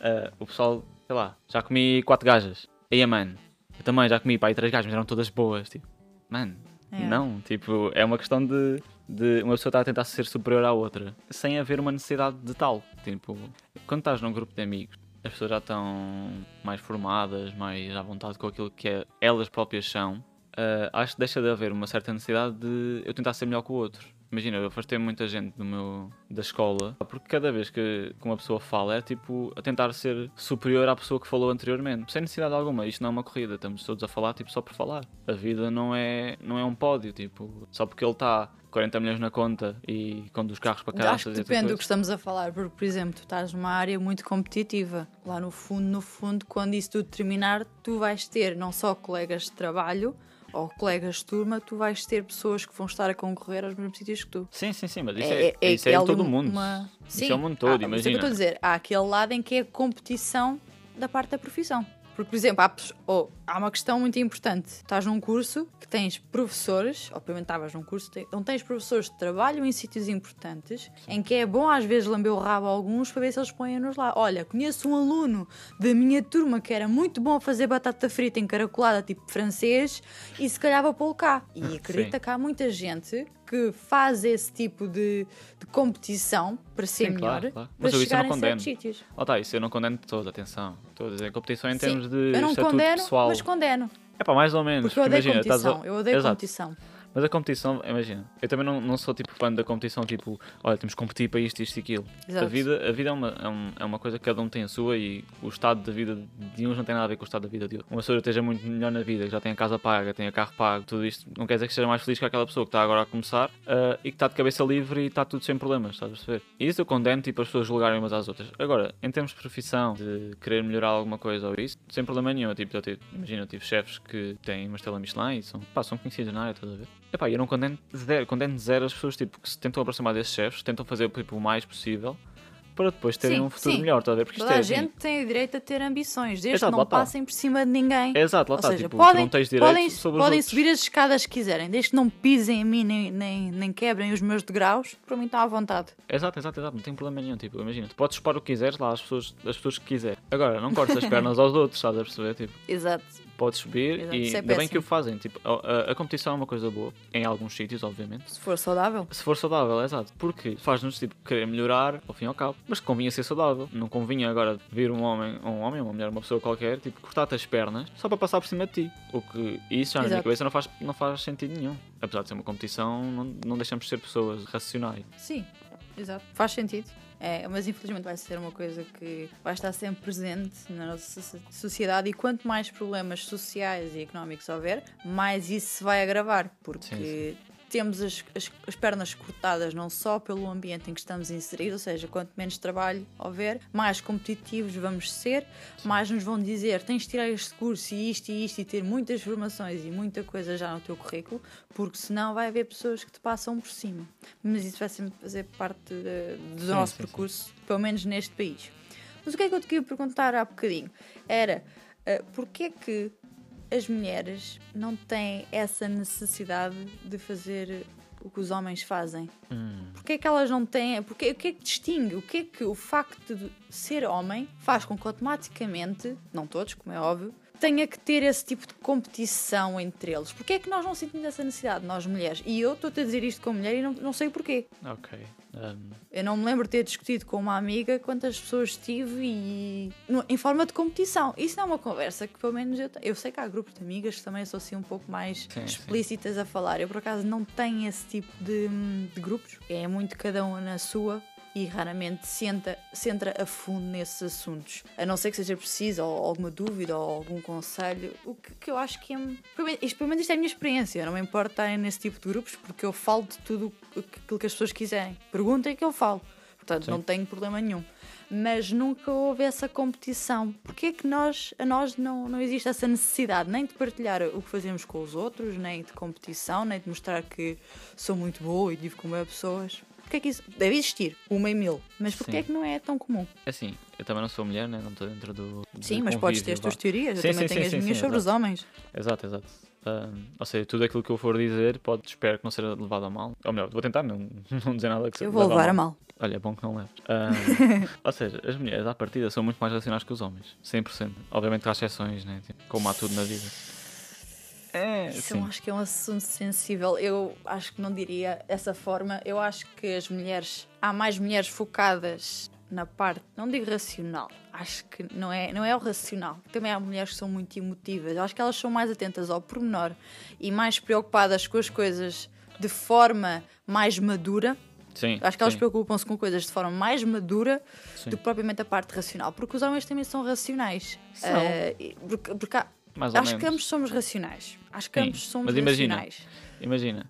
S1: ah, o pessoal, sei lá, já comi quatro gajas. Aí, mano, eu também já comi, pá, aí três gajas, mas eram todas boas. Tipo, mano,
S3: É.
S1: não, tipo, é uma questão de, de uma pessoa estar a tentar ser superior à outra, sem haver uma necessidade de tal. Tipo, quando estás num grupo de amigos, as pessoas já estão mais formadas, mais à vontade com aquilo que é, elas próprias são. ah, acho que deixa de haver uma certa necessidade de eu tentar ser melhor que o outro. Imagina, eu afastei muita gente do meu, da escola, porque cada vez que, que uma pessoa fala é tipo a tentar ser superior à pessoa que falou anteriormente, sem necessidade alguma. Isto não é uma corrida, estamos todos a falar tipo só por falar. A vida não é, não é um pódio, tipo, só porque ele está 40 milhões na conta e conduz carros para
S3: Acho
S1: caralho.
S3: que depende do que estamos a falar, porque, por exemplo, tu estás numa área muito competitiva. Lá no fundo, no fundo, quando isso tudo terminar, tu vais ter não só colegas de trabalho ou colegas de turma, tu vais ter pessoas que vão estar a concorrer aos mesmos sítios que tu.
S1: Sim, sim, sim, mas isso é, isso é,
S3: ali
S1: em todo o mundo.
S3: uma-
S1: Isso é o mundo todo,
S3: ah, mas é que eu
S1: imagina.
S3: estou a dizer, há aquele lado em que é a competição da parte da profissão. Porque, por exemplo, há, ou, há uma questão muito importante. Estás num curso que tens professores, menos estavas num curso, te- então tens professores que trabalham em sítios importantes, em que é bom às vezes lamber o rabo a alguns para ver se eles põem-nos lá. Olha, conheço um aluno da minha turma que era muito bom a fazer batata frita encaracolada, tipo francês, e se calhar vou pô-lo cá. E acredita que há muita gente que faz esse tipo de, de competição para ser
S1: Sim, claro,
S3: melhor,
S1: claro.
S3: para
S1: Mas eu isso
S3: chegar
S1: não
S3: em
S1: condeno.
S3: sítios.
S1: Oh, tá, isso eu não condeno de todo, atenção. A dizer competição em
S3: Sim,
S1: termos de
S3: eu não condeno,
S1: pessoal.
S3: mas condeno.
S1: É pá, mais ou menos.
S3: Porque eu odeio
S1: imagina,
S3: competição.
S1: a-
S3: Eu odeio
S1: Exato.
S3: competição.
S1: Mas a competição, imagina, eu também não, não sou tipo fã da competição, tipo, olha, temos que competir para isto, isto e aquilo.
S3: Exato.
S1: A vida, a vida é, uma, é, um- é uma coisa que cada um tem a sua e o estado da vida de uns não tem nada a ver com o estado da vida de outro. Uma pessoa que esteja muito melhor na vida, que já tem a casa paga, tem o carro pago, tudo isto, não quer dizer que seja mais feliz que aquela pessoa que está agora a começar ah, e que está de cabeça livre e está tudo sem problemas, estás a perceber? E isso eu condeno, tipo, as pessoas julgarem umas às outras. Agora, em termos de profissão, de querer melhorar alguma coisa ou isso, sem problema nenhum. Tipo, eu tive, imagina, eu tive chefes que têm uma estrela Michelin e são, pá, são conhecidos na área, estás a ver? Epá, eu não condeno zero, condeno zero as pessoas tipo, que se tentam aproximar desses chefes, tentam fazer tipo, o mais possível para depois terem
S3: Sim,
S1: um futuro
S3: sim.
S1: melhor, estás a ver? Porque
S3: Toda
S1: é
S3: a
S1: assim.
S3: gente tem o direito a ter ambições, desde
S1: Exato,
S3: que não
S1: está.
S3: passem por cima de ninguém.
S1: Exato, lá
S3: Ou
S1: está.
S3: seja,
S1: tipo,
S3: podem,
S1: não tens direito
S3: podem,
S1: sobre
S3: podem subir as escadas que quiserem, desde que não pisem em mim nem, nem, nem quebrem os meus degraus, para mim está à vontade.
S1: Exato, exato, exato, não tem problema nenhum. Tipo, imagina, tu podes chupar o que quiseres lá, as pessoas, as pessoas que quiser. Agora, não cortes as pernas aos outros, estás a perceber? Tipo,
S3: Exato.
S1: Pode subir
S3: Exato,
S1: e
S3: é
S1: ainda bem que o fazem. Tipo, a, a- competição é uma coisa boa, em alguns sítios, obviamente.
S3: Se for saudável.
S1: Se for saudável, é exato. Porque faz-nos tipo, querer melhorar, ao fim e ao cabo. Mas convinha ser saudável. Não convinha agora vir um homem, um homem, uma mulher, uma pessoa qualquer, tipo, cortar-te as pernas só para passar por cima de ti. O que isso já na minha
S3: Exato.
S1: cabeça não faz, não faz sentido nenhum. Apesar de ser uma competição, não, não deixamos de ser pessoas racionais.
S3: Sim, exato. Faz sentido. É, mas infelizmente vai ser uma coisa que vai estar sempre presente na nossa so- sociedade e quanto mais problemas sociais e económicos houver, mais isso se vai agravar, porque temos as, as, as pernas cortadas não só pelo ambiente em que estamos inseridos, ou seja, quanto menos trabalho houver, mais competitivos vamos ser, mais nos vão dizer tens de tirar este curso e isto e isto e ter muitas formações e muita coisa já no teu currículo, porque senão vai haver pessoas que te passam por cima. Mas isso vai sempre fazer parte eh, do
S1: Sim,
S3: nosso
S1: sim, sim.
S3: percurso, pelo menos neste país. Mas o que é que eu te queria perguntar há bocadinho? Era uh, porquê é que as mulheres não têm essa necessidade de fazer o que os homens fazem?
S1: Hum.
S3: Porquê é que elas não têm? Porque, o que é que distingue? O que é que o facto de ser homem faz com que automaticamente, não todos, como é óbvio, tenha que ter esse tipo de competição entre eles? Porquê é que nós não sentimos essa necessidade, nós mulheres? E eu estou-te a dizer isto como mulher e não, não sei porquê.
S1: Ok. Um,
S3: Eu não me lembro de ter discutido com uma amiga quantas pessoas tive e. em forma de competição. Isso não é uma conversa que, pelo menos, eu, eu sei que há grupos de amigas que também são assim um pouco mais
S1: Sim,
S3: explícitas a falar. Eu, por acaso, não tenho esse tipo de, de grupos. É muito cada uma na sua e raramente se entra, se entra a fundo nesses assuntos. A não ser que seja preciso, ou alguma dúvida, ou algum conselho. O que, que eu acho que é. Pelo menos, isto, pelo menos isto é a minha experiência. Não me importa estarem nesse tipo de grupos, porque eu falo de tudo aquilo que as pessoas quiserem. Perguntem que eu falo. Portanto,
S1: Sim.
S3: não tenho problema nenhum. Mas nunca houve essa competição. Porquê é que nós, a nós não, não existe essa necessidade nem de partilhar o que fazemos com os outros, nem de competição, nem de mostrar que sou muito boa e vivo com boas pessoas? Porquê é que isso deve existir? Uma em mil. Mas porquê
S1: Sim.
S3: é que não é tão comum?
S1: é assim, eu também não sou mulher, né? não estou dentro do. do
S3: Sim, mas podes ter as tuas teorias.
S1: Sim,
S3: eu também
S1: sim,
S3: tenho
S1: sim,
S3: as minhas sobre os
S1: exato.
S3: homens.
S1: Exato, exato. Um, ou seja, tudo aquilo que eu for dizer pode, espero que não seja levado a mal. Ou melhor, vou tentar não, não dizer nada que seja
S3: Eu vou levar a mal.
S1: Olha, é bom que não leves. Um, ou seja, as mulheres à partida são muito mais racionais que os homens. 100%. Obviamente há exceções, né? Tipo, como há tudo na vida. É,
S3: Isso eu
S1: sim.
S3: acho que é um assunto sensível. Eu acho que não diria dessa forma. Eu acho que as mulheres. Há mais mulheres focadas na parte, não digo racional, acho que não é, não é o racional. Também há mulheres que são muito emotivas. Acho que elas são mais atentas ao pormenor e mais preocupadas com as coisas de forma mais madura.
S1: Sim,
S3: Acho que elas preocupam-se com coisas de forma mais madura
S1: sim.
S3: do que propriamente a parte racional. Porque os homens também são racionais.
S1: São.
S3: E- porque, porque há-
S1: Mais
S3: acho que ambos somos racionais. Acho que
S1: Sim,
S3: ambos somos
S1: mas imagina,
S3: racionais.
S1: Imagina.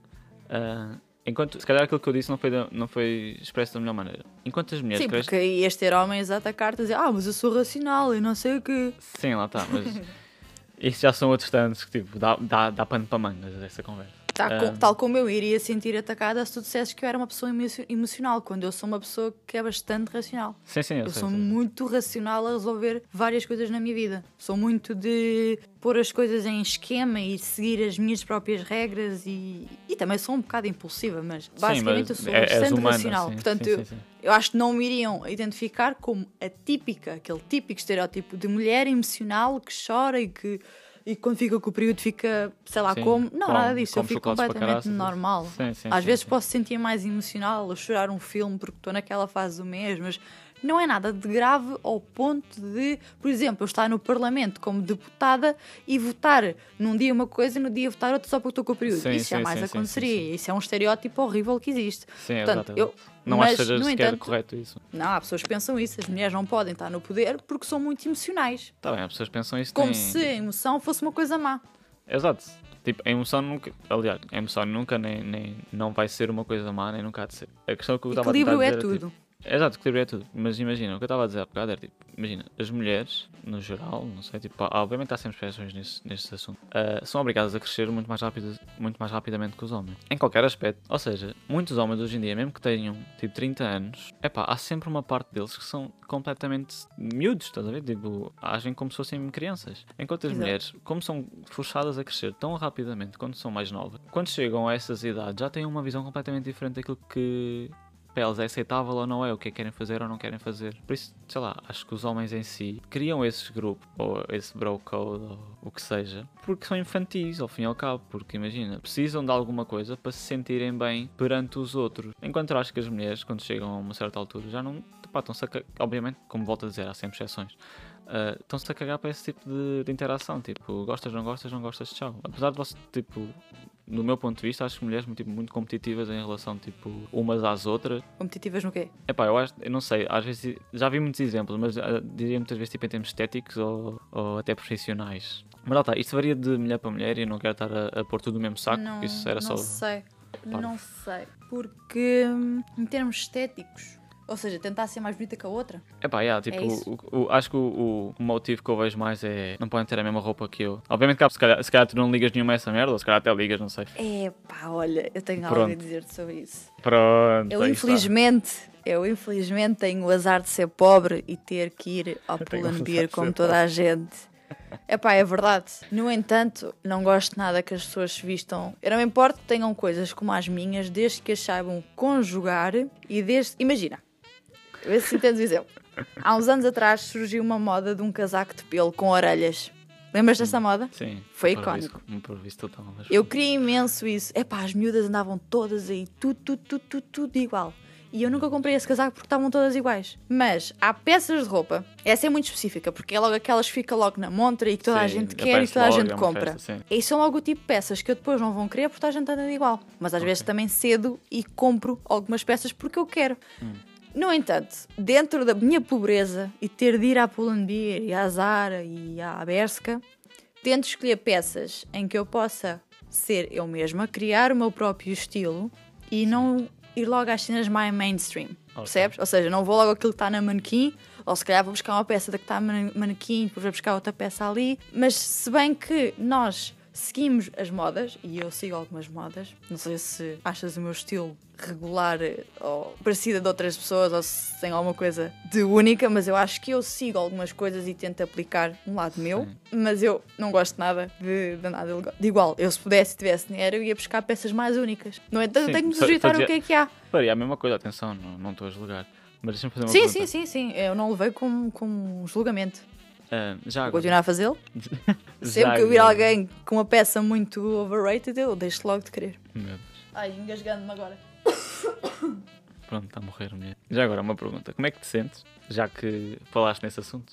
S1: ah, enquanto, se calhar aquilo que eu disse não foi, da- não foi expresso da melhor maneira. Enquanto as mulheres
S3: Sim,
S1: crescem.
S3: porque ias ter homens a atacar-te a dizer Ah, mas eu sou racional e não sei o quê.
S1: Sim, lá está, mas. Isso já são outros tantos que tipo, dá, dá, dá pano para mangas essa conversa.
S3: Tá tal como eu iria sentir atacada se tu dissesses que eu era uma pessoa emo- emocional, quando eu sou uma pessoa que é bastante racional.
S1: Sim, sim, eu,
S3: Eu
S1: sei,
S3: sou
S1: sei.
S3: muito racional a resolver várias coisas na minha vida. Sou muito de pôr as coisas em esquema e seguir as minhas próprias regras e, e também sou um bocado impulsiva, mas basicamente eu sou
S1: é-
S3: bastante
S1: humana,
S3: racional.
S1: sim,
S3: Portanto,
S1: sim, sim, sim.
S3: eu acho que não me iriam identificar como a típica, aquele típico estereótipo de mulher emocional que chora e que e quando fica com o período fica, sei lá
S1: Sim,
S3: como. Não,
S1: come-
S3: nada disso. Eu fico completamente
S1: caraças.
S3: normal.
S1: Sim, sim,
S3: Às vezes posso sentir mais emocional ou chorar um filme porque estou naquela fase do mês, mas não é nada de grave ao ponto de, por exemplo, eu estar no Parlamento como deputada e votar num dia uma coisa e no dia votar outra só porque estou com o período.
S1: Sim,
S3: Isso
S1: sim,
S3: jamais
S1: sim,
S3: aconteceria. Isso é um estereótipo horrível que existe.
S1: Sim,
S3: Portanto,
S1: exato,
S3: eu-.
S1: Não acho que
S3: mas,
S1: seja sequer
S3: entanto-
S1: correto isso.
S3: Não, há pessoas que pensam isso. As mulheres não podem estar no poder porque são muito emocionais.
S1: Está bem, as pessoas pensam isso.
S3: Como
S1: têm-
S3: se a emoção fosse uma coisa má.
S1: Exato. Tipo, a emoção nunca. Aliás, a emoção nunca nem, nem não vai ser uma coisa má, nem nunca há de ser. A questão que eu estava a
S3: é
S1: dizer
S3: tudo.
S1: tipo, Exato, equilíbrio é tudo. Mas imagina, o que eu estava a dizer há bocado era tipo, imagina, as mulheres, no geral, não sei, tipo, obviamente há sempre exceções nesse, neste assunto, ah, são obrigadas a crescer muito mais, rápido, muito mais rapidamente que os homens. Em qualquer aspecto. Ou seja, muitos homens hoje em dia, mesmo que tenham tipo 30 anos, epá, há sempre uma parte deles que são completamente miúdos, estás a ver? Tipo, agem como se fossem crianças. Enquanto as
S3: Exato.
S1: mulheres, como são forçadas a crescer tão rapidamente quando são mais novas, quando chegam a essas idades já têm uma visão completamente diferente daquilo que para elas é aceitável ou não é, o que é que querem fazer ou não querem fazer. Por isso, sei lá, acho que os homens em si criam esses grupos, ou esse bro code, ou o que seja, porque são infantis, ao fim e ao cabo. Porque imagina, precisam de alguma coisa para se sentirem bem perante os outros. Enquanto acho que as mulheres, quando chegam a uma certa altura, já não. Pá, estão-se a Obviamente, como volto a dizer, há sempre exceções. Uh, estão-se a cagar para esse tipo de, de interação. Tipo, gostas, não gostas, não gostas, tchau. Apesar de você, tipo, no meu ponto de vista, acho que mulheres tipo, muito competitivas em relação, tipo, umas às outras.
S3: Competitivas no quê?
S1: Epá, eu acho, eu não sei, às vezes, já vi muitos exemplos, mas ah, diria muitas vezes tipo, em termos estéticos ou, ou até profissionais. Mas lá está, isto varia de mulher para mulher e eu não quero estar a, a pôr tudo no mesmo saco,
S3: não,
S1: isso era
S3: não
S1: só.
S3: sei.
S1: Parvo.
S3: Não sei. Porque, hum, em termos estéticos, ou seja, tentar ser mais bonita que a outra.
S1: Epá, yeah, tipo,
S3: É
S1: o, o- acho que o, o motivo que eu vejo mais é não podem ter a mesma roupa que eu. Obviamente, que, se, calhar, se calhar tu não ligas nenhuma a essa merda, ou se calhar até ligas, não sei.
S3: É pá, olha, eu tenho algo a
S1: Pronto.
S3: dizer sobre isso.
S1: Pronto.
S3: Eu
S1: aí está.
S3: infelizmente, eu infelizmente tenho o azar de ser pobre e ter que ir ao
S1: Eu tenho o
S3: Pull and
S1: azar
S3: Beer
S1: de
S3: como toda a gente. É pá, é verdade. No entanto, não gosto nada que as pessoas se vistam. Eu não me importo que tenham coisas como as minhas, desde que as saibam conjugar e desde. Imagina, vê se entendes o exemplo. Há uns anos atrás surgiu uma moda de um casaco de pelo com orelhas. Lembras dessa moda?
S1: Sim.
S3: Foi icónico.
S1: total.
S3: Eu queria imenso isso. É pá, as miúdas andavam todas aí, tudo, tudo, tudo, tudo, tudo igual. E eu nunca comprei esse casaco porque estavam todas iguais. Mas há peças de roupa, essa é muito específica, porque é logo aquelas que fica logo na montra e que toda a
S1: Sim,
S3: gente quer e toda a gente
S1: é
S3: compra.
S1: festa.
S3: E são logo o tipo de peças que eu depois não vão querer porque toda a gente anda igual. Mas às vezes também cedo e compro algumas peças porque eu quero.
S1: Hum.
S3: No entanto, dentro da minha pobreza e ter de ir à Pull&Bear e à Zara e à Berska, tento escolher peças em que eu possa ser eu mesma, criar o meu próprio estilo e não ir logo às cenas mais mainstream. Percebes? Ou seja, não vou logo aquilo que está na manequim, ou se calhar vou buscar uma peça da que está na manequim, depois vou buscar outra peça ali. Mas se bem que nós seguimos as modas, e eu sigo algumas modas, não sei se achas o meu estilo regular eh, ou parecida de outras pessoas, ou se tem alguma coisa de única, mas eu acho que eu sigo algumas coisas e tento aplicar um lado meu, mas eu não gosto nada de, de nada de igual. Eu, se pudesse tivesse dinheiro, eu ia buscar peças mais únicas. No entanto,
S1: Sim,
S3: tenho que me sujeitar o que é que há.
S1: Faria a mesma coisa, atenção, não, não estou a julgar. Mas deixa-me fazer uma
S3: Sim,
S1: pergunta.
S3: sim, sim, sim. Eu não levei como, como um julgamento.
S1: Ah, já
S3: Vou continuar a fazê-lo. Sempre que eu vir alguém com uma peça muito overrated, eu deixo logo de querer.
S1: Meu Deus.
S3: Ai, engasgando-me agora.
S1: Pronto, está a morrer mulher. Já agora, uma pergunta. Como é que te sentes, já que falaste nesse assunto?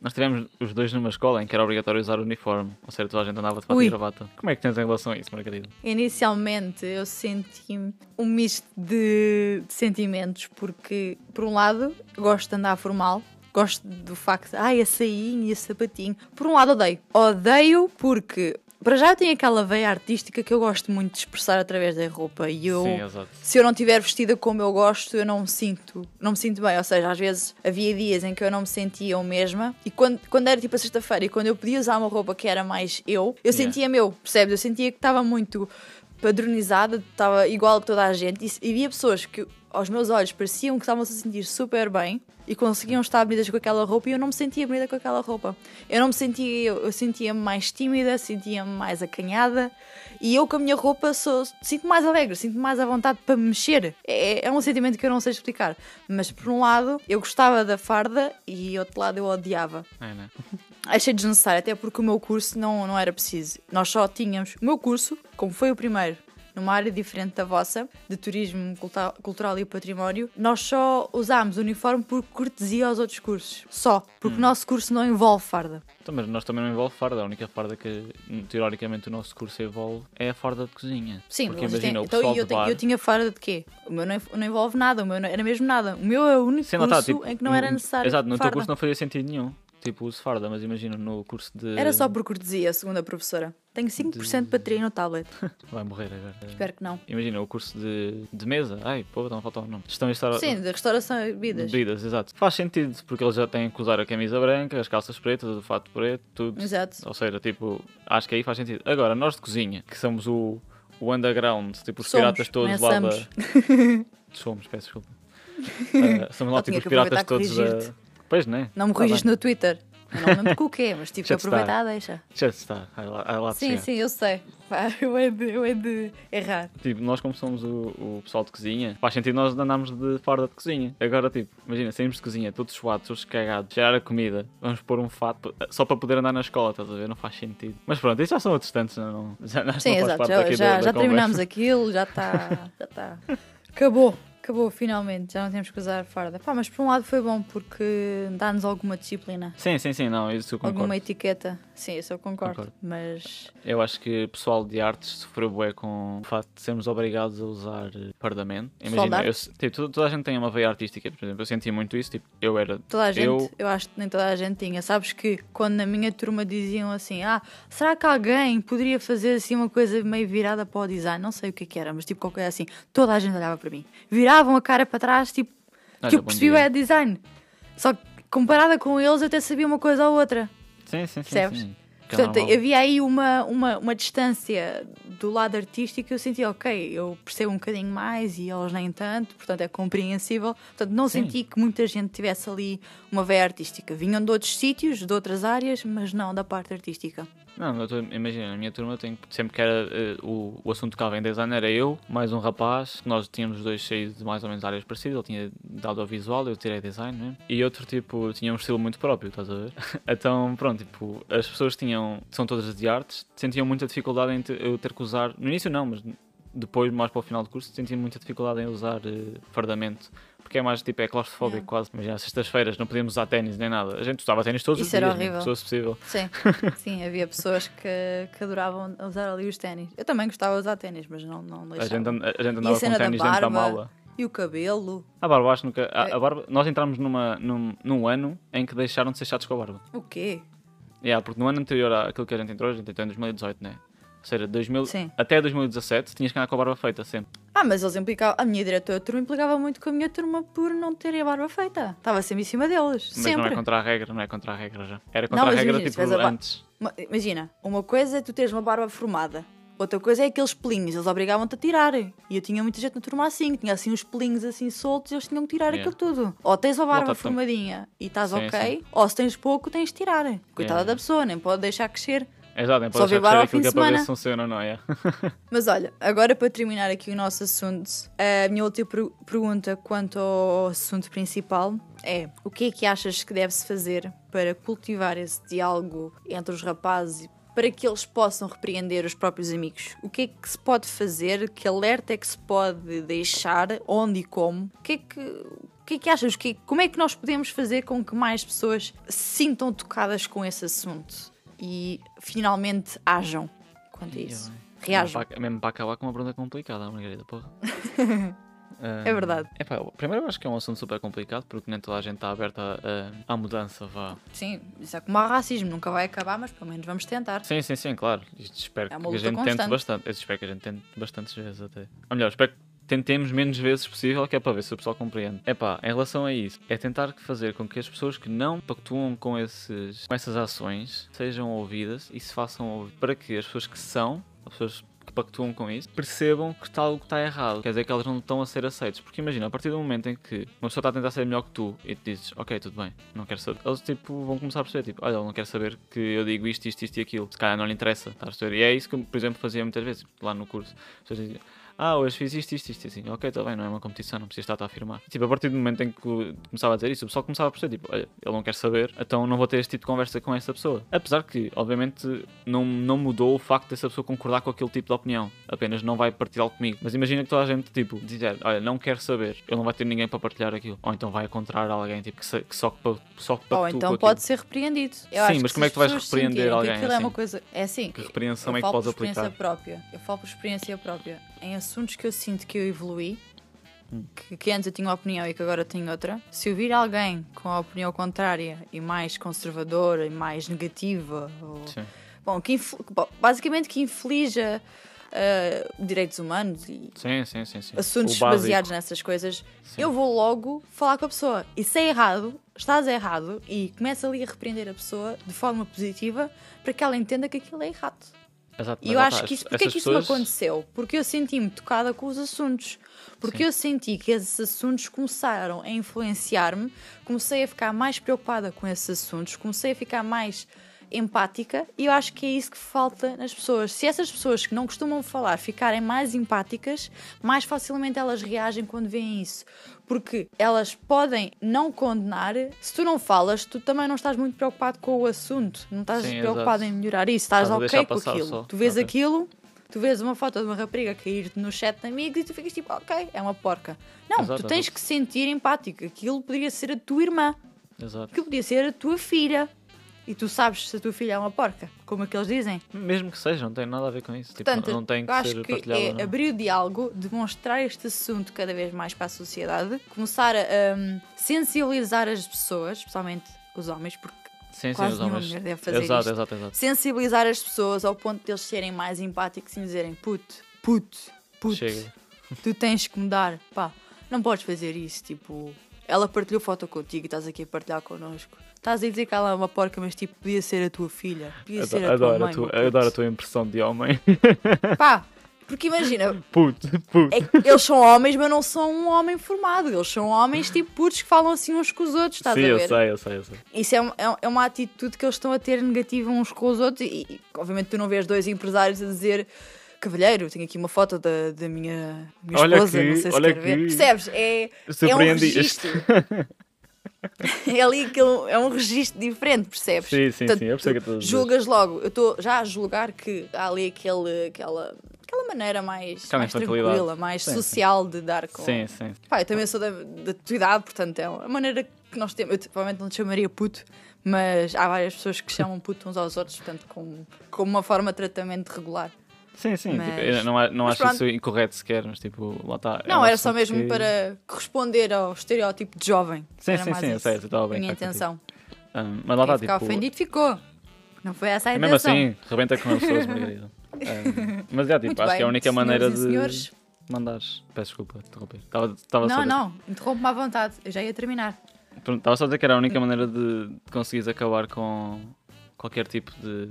S1: Nós tivemos os dois numa escola em que era obrigatório usar uniforme. Ou seja, toda a gente andava de fato e gravata. Como é que tens em relação a isso, Margarida?
S3: Inicialmente eu senti um misto de, de sentimentos, porque, por um lado, gosto de andar formal. Gosto do facto de, ai, a sainha e a sapatinho. Por um lado, odeio. Odeio porque, para já, eu tenho aquela veia artística que eu gosto muito de expressar através da roupa. E eu,
S1: Sim,
S3: se eu não estiver vestida como eu gosto, eu não me sinto, não me sinto bem. Ou seja, às vezes havia dias em que eu não me sentia eu mesma e quando, quando era tipo a sexta-feira e quando eu podia usar uma roupa que era mais eu, eu
S1: Yeah.
S3: sentia meu, percebes? Eu sentia que estava muito padronizada, estava igual a toda a gente e, e via pessoas que aos meus olhos pareciam que estavam -se a sentir super bem e conseguiam estar bonitas com aquela roupa e eu não me sentia bonita com aquela roupa. Eu não me sentia eu, eu sentia-me mais tímida, sentia-me mais acanhada e eu com a minha roupa sou, sinto mais alegre, sinto mais à vontade para me mexer. É, é um sentimento que eu não sei explicar. Mas por um lado eu gostava da farda e outro lado eu odiava.
S1: É, né?
S3: Achei desnecessário, até porque o meu curso não, não era preciso. Nós só tínhamos o meu curso, como foi o primeiro, numa área diferente da vossa, de turismo cultural e património, nós só usámos o uniforme por cortesia aos outros cursos. Só. Porque o nosso curso não envolve farda.
S1: Então, mas nós também não envolve farda. A única farda que, teoricamente, o nosso curso envolve é a farda de cozinha.
S3: Sim,
S1: Porque imagina, o
S3: então
S1: pessoal
S3: e eu,
S1: bar...
S3: eu tinha farda de quê? O meu não, não envolve nada, o meu não, era mesmo nada. O meu é o único
S1: Sim,
S3: curso
S1: não tá, tipo,
S3: em que não era necessário
S1: Exato, no teu
S3: farda.
S1: curso não fazia sentido nenhum. Tipo, uso farda, mas imagina no curso de...
S3: Era só por cortesia, segundo a professora. Tenho 5% de bateria no tablet.
S1: Vai morrer agora.
S3: Espero que não.
S1: Imagina, o curso de, de mesa. Ai, pô, não falta o nome. Gestão e restaura-
S3: Sim, de restauração e bebidas.
S1: Bebidas, exato. Faz sentido, porque eles já têm que usar a camisa branca, as calças pretas, o fato preto, tudo.
S3: Exato.
S1: Ou seja, tipo, acho que aí faz sentido. Agora, nós de cozinha, que somos o, o underground, tipo os
S3: Somos,
S1: piratas todos lá da.
S3: somos.
S1: Peço desculpa. Ah, somos lá tipo os piratas todos da. Pois, né?
S3: Não me
S1: Tá
S3: corrigiste
S1: bem.
S3: no Twitter. Eu não me lembro com o quê, mas tive que
S1: Deixa-te estar.
S3: aproveitar, deixa.
S1: Deixa de estar, vai lá, vai lá de
S3: Sim,
S1: chegar.
S3: sim, eu sei. Pá, eu é de, eu é de errar.
S1: Tipo, nós como somos o, o pessoal de cozinha, faz sentido nós andarmos de farda de cozinha. Agora, tipo, imagina, saímos de cozinha, todos suados, todos cagados, cheirar a comida, vamos pôr um fato só para poder andar na escola, estás a ver? Não faz sentido. Mas pronto, isso já são outros tantos, não, não, já, não
S3: Sim,
S1: faz
S3: exato. Já, já,
S1: da, da
S3: já terminámos
S1: conversa.
S3: aquilo, já está. Já está. Acabou. Acabou, finalmente. Já não temos que usar farda. Pá, mas por um lado foi bom porque dá-nos alguma disciplina.
S1: Sim, sim, sim, não, isso eu concordo.
S3: Alguma etiqueta. Sim, isso eu concordo.
S1: Concordo.
S3: Mas.
S1: Eu acho que o pessoal de artes sofreu bué com o facto de sermos obrigados a usar eh.
S3: Pessoal de
S1: Imagina, eu, tipo, toda, toda a gente tem uma veia artística, por exemplo, eu sentia muito isso, tipo, eu era
S3: Toda a gente, eu...
S1: Eu-
S3: acho que nem toda a gente tinha. Sabes que quando na minha turma diziam assim: Ah, será que alguém poderia fazer assim uma coisa meio virada para o design? Não sei o que é que era, mas tipo qualquer coisa assim. Toda a gente olhava para mim. Viravam a cara para trás, tipo,
S1: Olha,
S3: que eu
S1: bom
S3: percebi
S1: dia.
S3: é design. Só que comparada com eles, eu até sabia uma coisa ou outra.
S1: Sim, sim, sim.
S3: Percebes?
S1: sim. É
S3: Portanto, havia aí uma, uma, uma distância do lado artístico que eu sentia, ok, eu percebo um bocadinho mais e eles nem tanto, portanto é compreensível. Portanto, não
S1: Sim.
S3: senti que muita gente tivesse ali uma veia artística. Vinham de outros sítios, de outras áreas, mas não da parte artística.
S1: Não, eu tô, imagina, na minha turma tenho, sempre que era eh, o, o assunto que em design era eu, mais um rapaz, nós tínhamos os dois cheios de mais ou menos áreas parecidas, ele tinha dado ao visual, eu tirei design mesmo, e outro tipo tinha um estilo muito próprio, estás a ver? então, pronto, tipo, as pessoas tinham, são todas de artes, sentiam muita dificuldade em te- eu ter que usar, no início não, mas depois, mais para o final do curso, sentiam muita dificuldade em usar eh, fardamento. Porque é mais tipo, é claustrofóbico
S3: Yeah.
S1: quase. Imagina, sextas-feiras não podíamos usar ténis nem nada. A gente usava ténis todos
S3: Isso
S1: os
S3: era
S1: dias,
S3: horrível.
S1: se fosse possível.
S3: Sim, sim, havia pessoas que, que adoravam usar ali os ténis. Eu também gostava de usar ténis, mas não, não
S1: A
S3: deixava.
S1: gente, a gente
S3: a
S1: andava
S3: cena
S1: com ténis dentro da mala.
S3: E o cabelo?
S1: A barba, acho que nunca. A,
S3: É.
S1: a barba, nós entramos numa, num, num ano em que deixaram de ser chatos com a barba.
S3: O quê?
S1: Yeah, porque no ano anterior àquilo que a gente entrou, a gente entrou em 2018, né? Ou seja, 2000,
S3: Sim.
S1: até 2017 tinhas que andar com a barba feita sempre.
S3: Ah, mas eles implicavam. A minha diretora de turma implicava muito com a minha turma por não terem a barba feita. Estava sempre em cima deles.
S1: Mas
S3: sempre.
S1: não é contra a regra, não é contra a regra já. Era contra
S3: Não,
S1: a regra
S3: imagina,
S1: tipo antes.
S3: Ma- Imagina, uma coisa é tu teres uma barba formada. Outra coisa é aqueles pelinhos, eles obrigavam-te a tirar. E eu tinha muita gente na turma assim, que tinha assim uns pelinhos assim soltos e eles tinham que tirar
S1: Yeah.
S3: aquilo tudo. Ou tens a barba
S1: Volta
S3: formadinha e estás
S1: Sim,
S3: ok,
S1: sim.
S3: ou se tens pouco, tens de tirar. Coitada
S1: Yeah.
S3: da pessoa, nem pode deixar crescer.
S1: Exato,
S3: Só vi barba ao fim
S1: que é
S3: de
S1: para ver
S3: semana.
S1: se não, é.
S3: Mas olha, agora para terminar aqui o nosso assunto, a minha última per- pergunta quanto ao assunto principal é: o que é que achas que deve-se fazer para cultivar esse diálogo entre os rapazes e para que eles possam repreender os próprios amigos? O que é que se pode fazer? Que alerta é que se pode deixar? Onde e como? O que é que. O que é que achas? O que- como é que nós podemos fazer com que mais pessoas se sintam tocadas com esse assunto e finalmente ajam quanto a isso? Reajam.
S1: Mesmo para, mesmo para acabar com uma pergunta complicada, Margarida, porra.
S3: É verdade.
S1: É pá, primeiro eu acho que é um assunto super complicado porque nem toda a gente está aberta a- à mudança, vá.
S3: Sim, isso é como o racismo, nunca vai acabar, mas pelo menos vamos tentar.
S1: Sim, sim, sim, claro. Isto espero
S3: É
S1: que a gente tente
S3: constante.
S1: bastante. Eu espero que a gente tente bastantes vezes até. Ou melhor, espero que tentemos menos vezes possível, que é para ver se o pessoal compreende. É pá, em relação a isso, é tentar fazer com que as pessoas que não pactuam com, esses, com essas ações sejam ouvidas e se façam ouvir. Para que as pessoas que são, as pessoas que pactuam com isso, percebam que está algo que está errado. Quer dizer que elas não estão a ser aceitas. Porque imagina, a partir do momento em que uma pessoa está a tentar ser melhor que tu e tu dizes, ok, tudo bem, não quero saber. Eles tipo, vão começar a perceber, tipo, olha, ele não quer saber que eu digo isto, isto, isto e aquilo. Se calhar não lhe interessa, estás a perceber? E é isso que, por exemplo, fazia muitas vezes lá no curso. As pessoas diziam, ah, hoje fiz isto, isto, isto, e assim. Ok, está bem, não é uma competição, não precisa estar a afirmar. Tipo, a partir do momento em que eu começava a dizer isso, o pessoal começava a perceber, tipo, olha, ele não quer saber, então não vou ter este tipo de conversa com essa pessoa. Apesar que, obviamente, não, não mudou o facto dessa pessoa concordar com aquele tipo de opinião. Apenas não vai partilhá-lo comigo. Mas imagina que toda a gente, tipo, dizer, olha, não quer saber, ele não vai ter ninguém para partilhar aquilo. Ou então vai encontrar alguém, tipo, que, que só, pa- só que
S3: Ou então pode ser repreendido. Eu
S1: Sim, mas
S3: que
S1: como é que tu vais repreender alguém
S3: Que aquilo é
S1: assim?
S3: uma coisa. É assim.
S1: Que repreensão
S3: eu
S1: é que
S3: falo
S1: podes
S3: por experiência
S1: aplicar?
S3: própria. Eu falo por experiência própria. Em assuntos que eu sinto que eu evoluí,
S1: Hum.
S3: que, que antes eu tinha uma opinião e que agora tenho outra, se eu vir alguém com a opinião contrária e mais conservadora e mais negativa, ou,
S1: Sim.
S3: bom, que bom, basicamente que inflija ah, direitos humanos e
S1: Sim, sim, sim,
S3: assuntos baseados nessas coisas, eu vou logo falar com a pessoa. E se é errado, estás errado, e começa ali a repreender a pessoa de forma positiva para que ela entenda que aquilo é errado.
S1: Exato,
S3: E eu
S1: lá
S3: acho que isso, porque é que isso
S1: pessoas-
S3: me aconteceu? Porque eu senti-me tocada com os assuntos. Porque
S1: Sim.
S3: eu senti que esses assuntos começaram a influenciar-me, comecei a ficar mais preocupada com esses assuntos, comecei a ficar mais empática e eu acho que é isso que falta nas pessoas. Se essas pessoas que não costumam falar ficarem mais empáticas, mais facilmente elas reagem quando veem isso. Porque elas podem não condenar, se tu não falas, tu também não estás muito preocupado com o assunto, não estás
S1: Sim,
S3: preocupado
S1: exato.
S3: em melhorar isso, estás, ok com aquilo.
S1: só.
S3: Tu vês
S1: Ok.
S3: aquilo, tu vês uma foto de uma rapariga cair-te no chat de amigos e tu ficas tipo, ok, é uma porca. Não,
S1: Exato,
S3: tu tens
S1: exato.
S3: que sentir empático. Aquilo poderia ser a tua irmã,
S1: Exato.
S3: aquilo podia ser a tua filha. E tu sabes se a tua filha é uma porca, como aqueles dizem.
S1: Mesmo que seja, não tem nada a ver com isso. Tipo,
S3: Portanto,
S1: não tem que
S3: acho
S1: ser
S3: que é
S1: não.
S3: abrir o diálogo, demonstrar este assunto cada vez mais para a sociedade, começar a hum, sensibilizar as pessoas, especialmente os homens, porque
S1: Sim, sim,
S3: quase nenhuma mulher deve fazer
S1: exato,
S3: isto.
S1: exato, exato.
S3: sensibilizar as pessoas ao ponto de eles serem mais empáticos e dizerem puto, puto, puto,
S1: Chega.
S3: tu tens que mudar, pá, não podes fazer isso, tipo, ela partilhou foto contigo e estás aqui a partilhar connosco. Estás a dizer que ela é uma porca, mas tipo, podia ser a tua filha, podia ser a tua
S1: Adoro,
S3: mãe.
S1: a tua, adoro a tua impressão de homem.
S3: Pá, porque imagina,
S1: Puto, puto.
S3: é que eles são homens, mas não são um homem formado. Eles são homens tipo putos que falam assim uns com os outros, estás
S1: Sim,
S3: a
S1: eu
S3: ver?
S1: sei, eu sei, eu sei.
S3: Isso é, é é uma atitude que eles estão a ter negativa uns com os outros e, e, obviamente tu não vês dois empresários a dizer Cavalheiro, tenho aqui uma foto da, da minha, minha
S1: Olha
S3: esposa,
S1: aqui,
S3: não sei se
S1: olha
S3: quer ver.
S1: aqui.
S3: Percebes? É, é um registro. é ali aquele, é um registro diferente, percebes?
S1: Sim, sim,
S3: Portanto,
S1: sim, eu percebo que tu.
S3: Julgas logo, eu estou já a julgar que há ali aquele, aquela, aquela maneira mais, mais tranquila, mais
S1: Sim, sim.
S3: social de dar com.
S1: Sim, sim.
S3: Pá, eu também sou da, da tua idade, portanto é a maneira que nós temos. Eu provavelmente não te chamaria puto, mas há várias pessoas que chamam puto uns aos outros, portanto, com, com uma forma de tratamento regular.
S1: Sim, sim.
S3: Mas-
S1: tipo, eu não, não
S3: mas
S1: acho
S3: pronto.
S1: isso incorreto sequer, mas tipo, lá está. é
S3: não, era só mesmo
S1: que-
S3: para corresponder ao estereótipo de jovem.
S1: Sim,
S3: Era
S1: sim,
S3: mais
S1: sim, eu sei, estava
S3: A
S1: bem.
S3: minha intenção.
S1: Um, mas lá está,
S3: ficar
S1: tipo.
S3: ofendido ficou. Não foi essa a
S1: Mesmo
S3: intenção.
S1: assim, rebenta com as pessoas, Margarida. Um, mas já, tipo,
S3: Muito
S1: acho
S3: bem,
S1: que é a única maneira de
S3: senhores.
S1: mandares. Peço desculpa, interromper. Estava, estava só a
S3: Não,
S1: dizer-
S3: não, interrompe-me à vontade. Eu já ia terminar.
S1: Pronto, Estava só a dizer que era a única maneira de, de conseguires acabar com qualquer tipo de.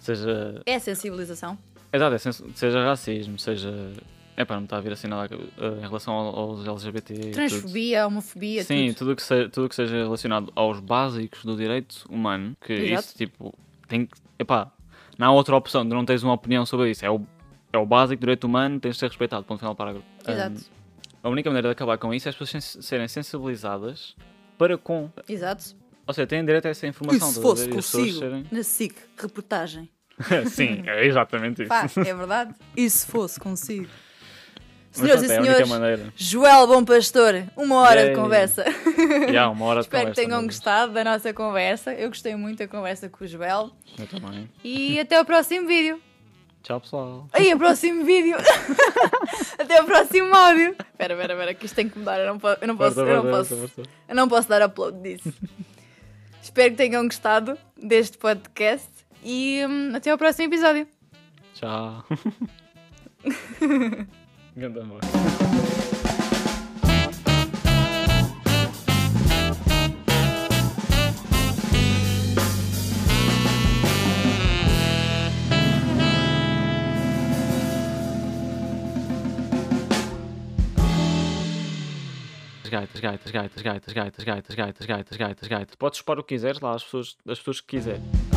S1: Seja.
S3: É a sensibilização.
S1: Exato, é sens- seja racismo, seja. É para não está a vir assim nada uh, em relação ao- aos LGBT. e tudo.
S3: Transfobia, homofobia,
S1: Sim,
S3: tudo.
S1: tudo que, se, tudo que seja relacionado aos básicos do direito humano, que
S3: Exato.
S1: isso, tipo, tem que. Epá, não há outra opção, tu não tens uma opinião sobre isso. É o, é o básico direito humano, tens de ser respeitado. Ponto final, parágrafo.
S3: Exato.
S1: Um, a única maneira de acabar com isso é as pessoas sen- serem sensibilizadas para com.
S3: Exato.
S1: Ou seja, têm direito a essa
S3: E
S1: informação.
S3: se fosse?
S1: E as pessoas
S3: consigo,
S1: serem-
S3: na SIC, reportagem.
S1: Sim, é exatamente isso.
S3: Pá, é verdade? E se fosse consigo? Senhoras e
S1: é
S3: senhores. Joel Bom Pastor, uma hora de conversa.
S1: Há uma hora de
S3: Espero que
S1: conversa,
S3: tenham
S1: meu Deus.
S3: gostado da nossa conversa. Eu gostei muito da conversa com o Joel.
S1: Eu também.
S3: E até o próximo vídeo.
S1: Tchau, pessoal.
S3: Aí, o próximo vídeo. até o próximo áudio. Espera, espera, espera, que isto tem que mudar. Eu não, po- eu não posso,
S1: Força,
S3: eu não
S1: força,
S3: posso, eu não posso dar upload disso. Espero que tenham gostado deste podcast. E hum, até ao próximo episódio.
S1: Tchau. Grande amor. Gaitas, gaitas, gaitas, gaitas, gaitas, gaitas, gaitas, gaitas, gaitas, gaitas. Podes expor o que quiseres lá, as pessoas, as pessoas que quiserem.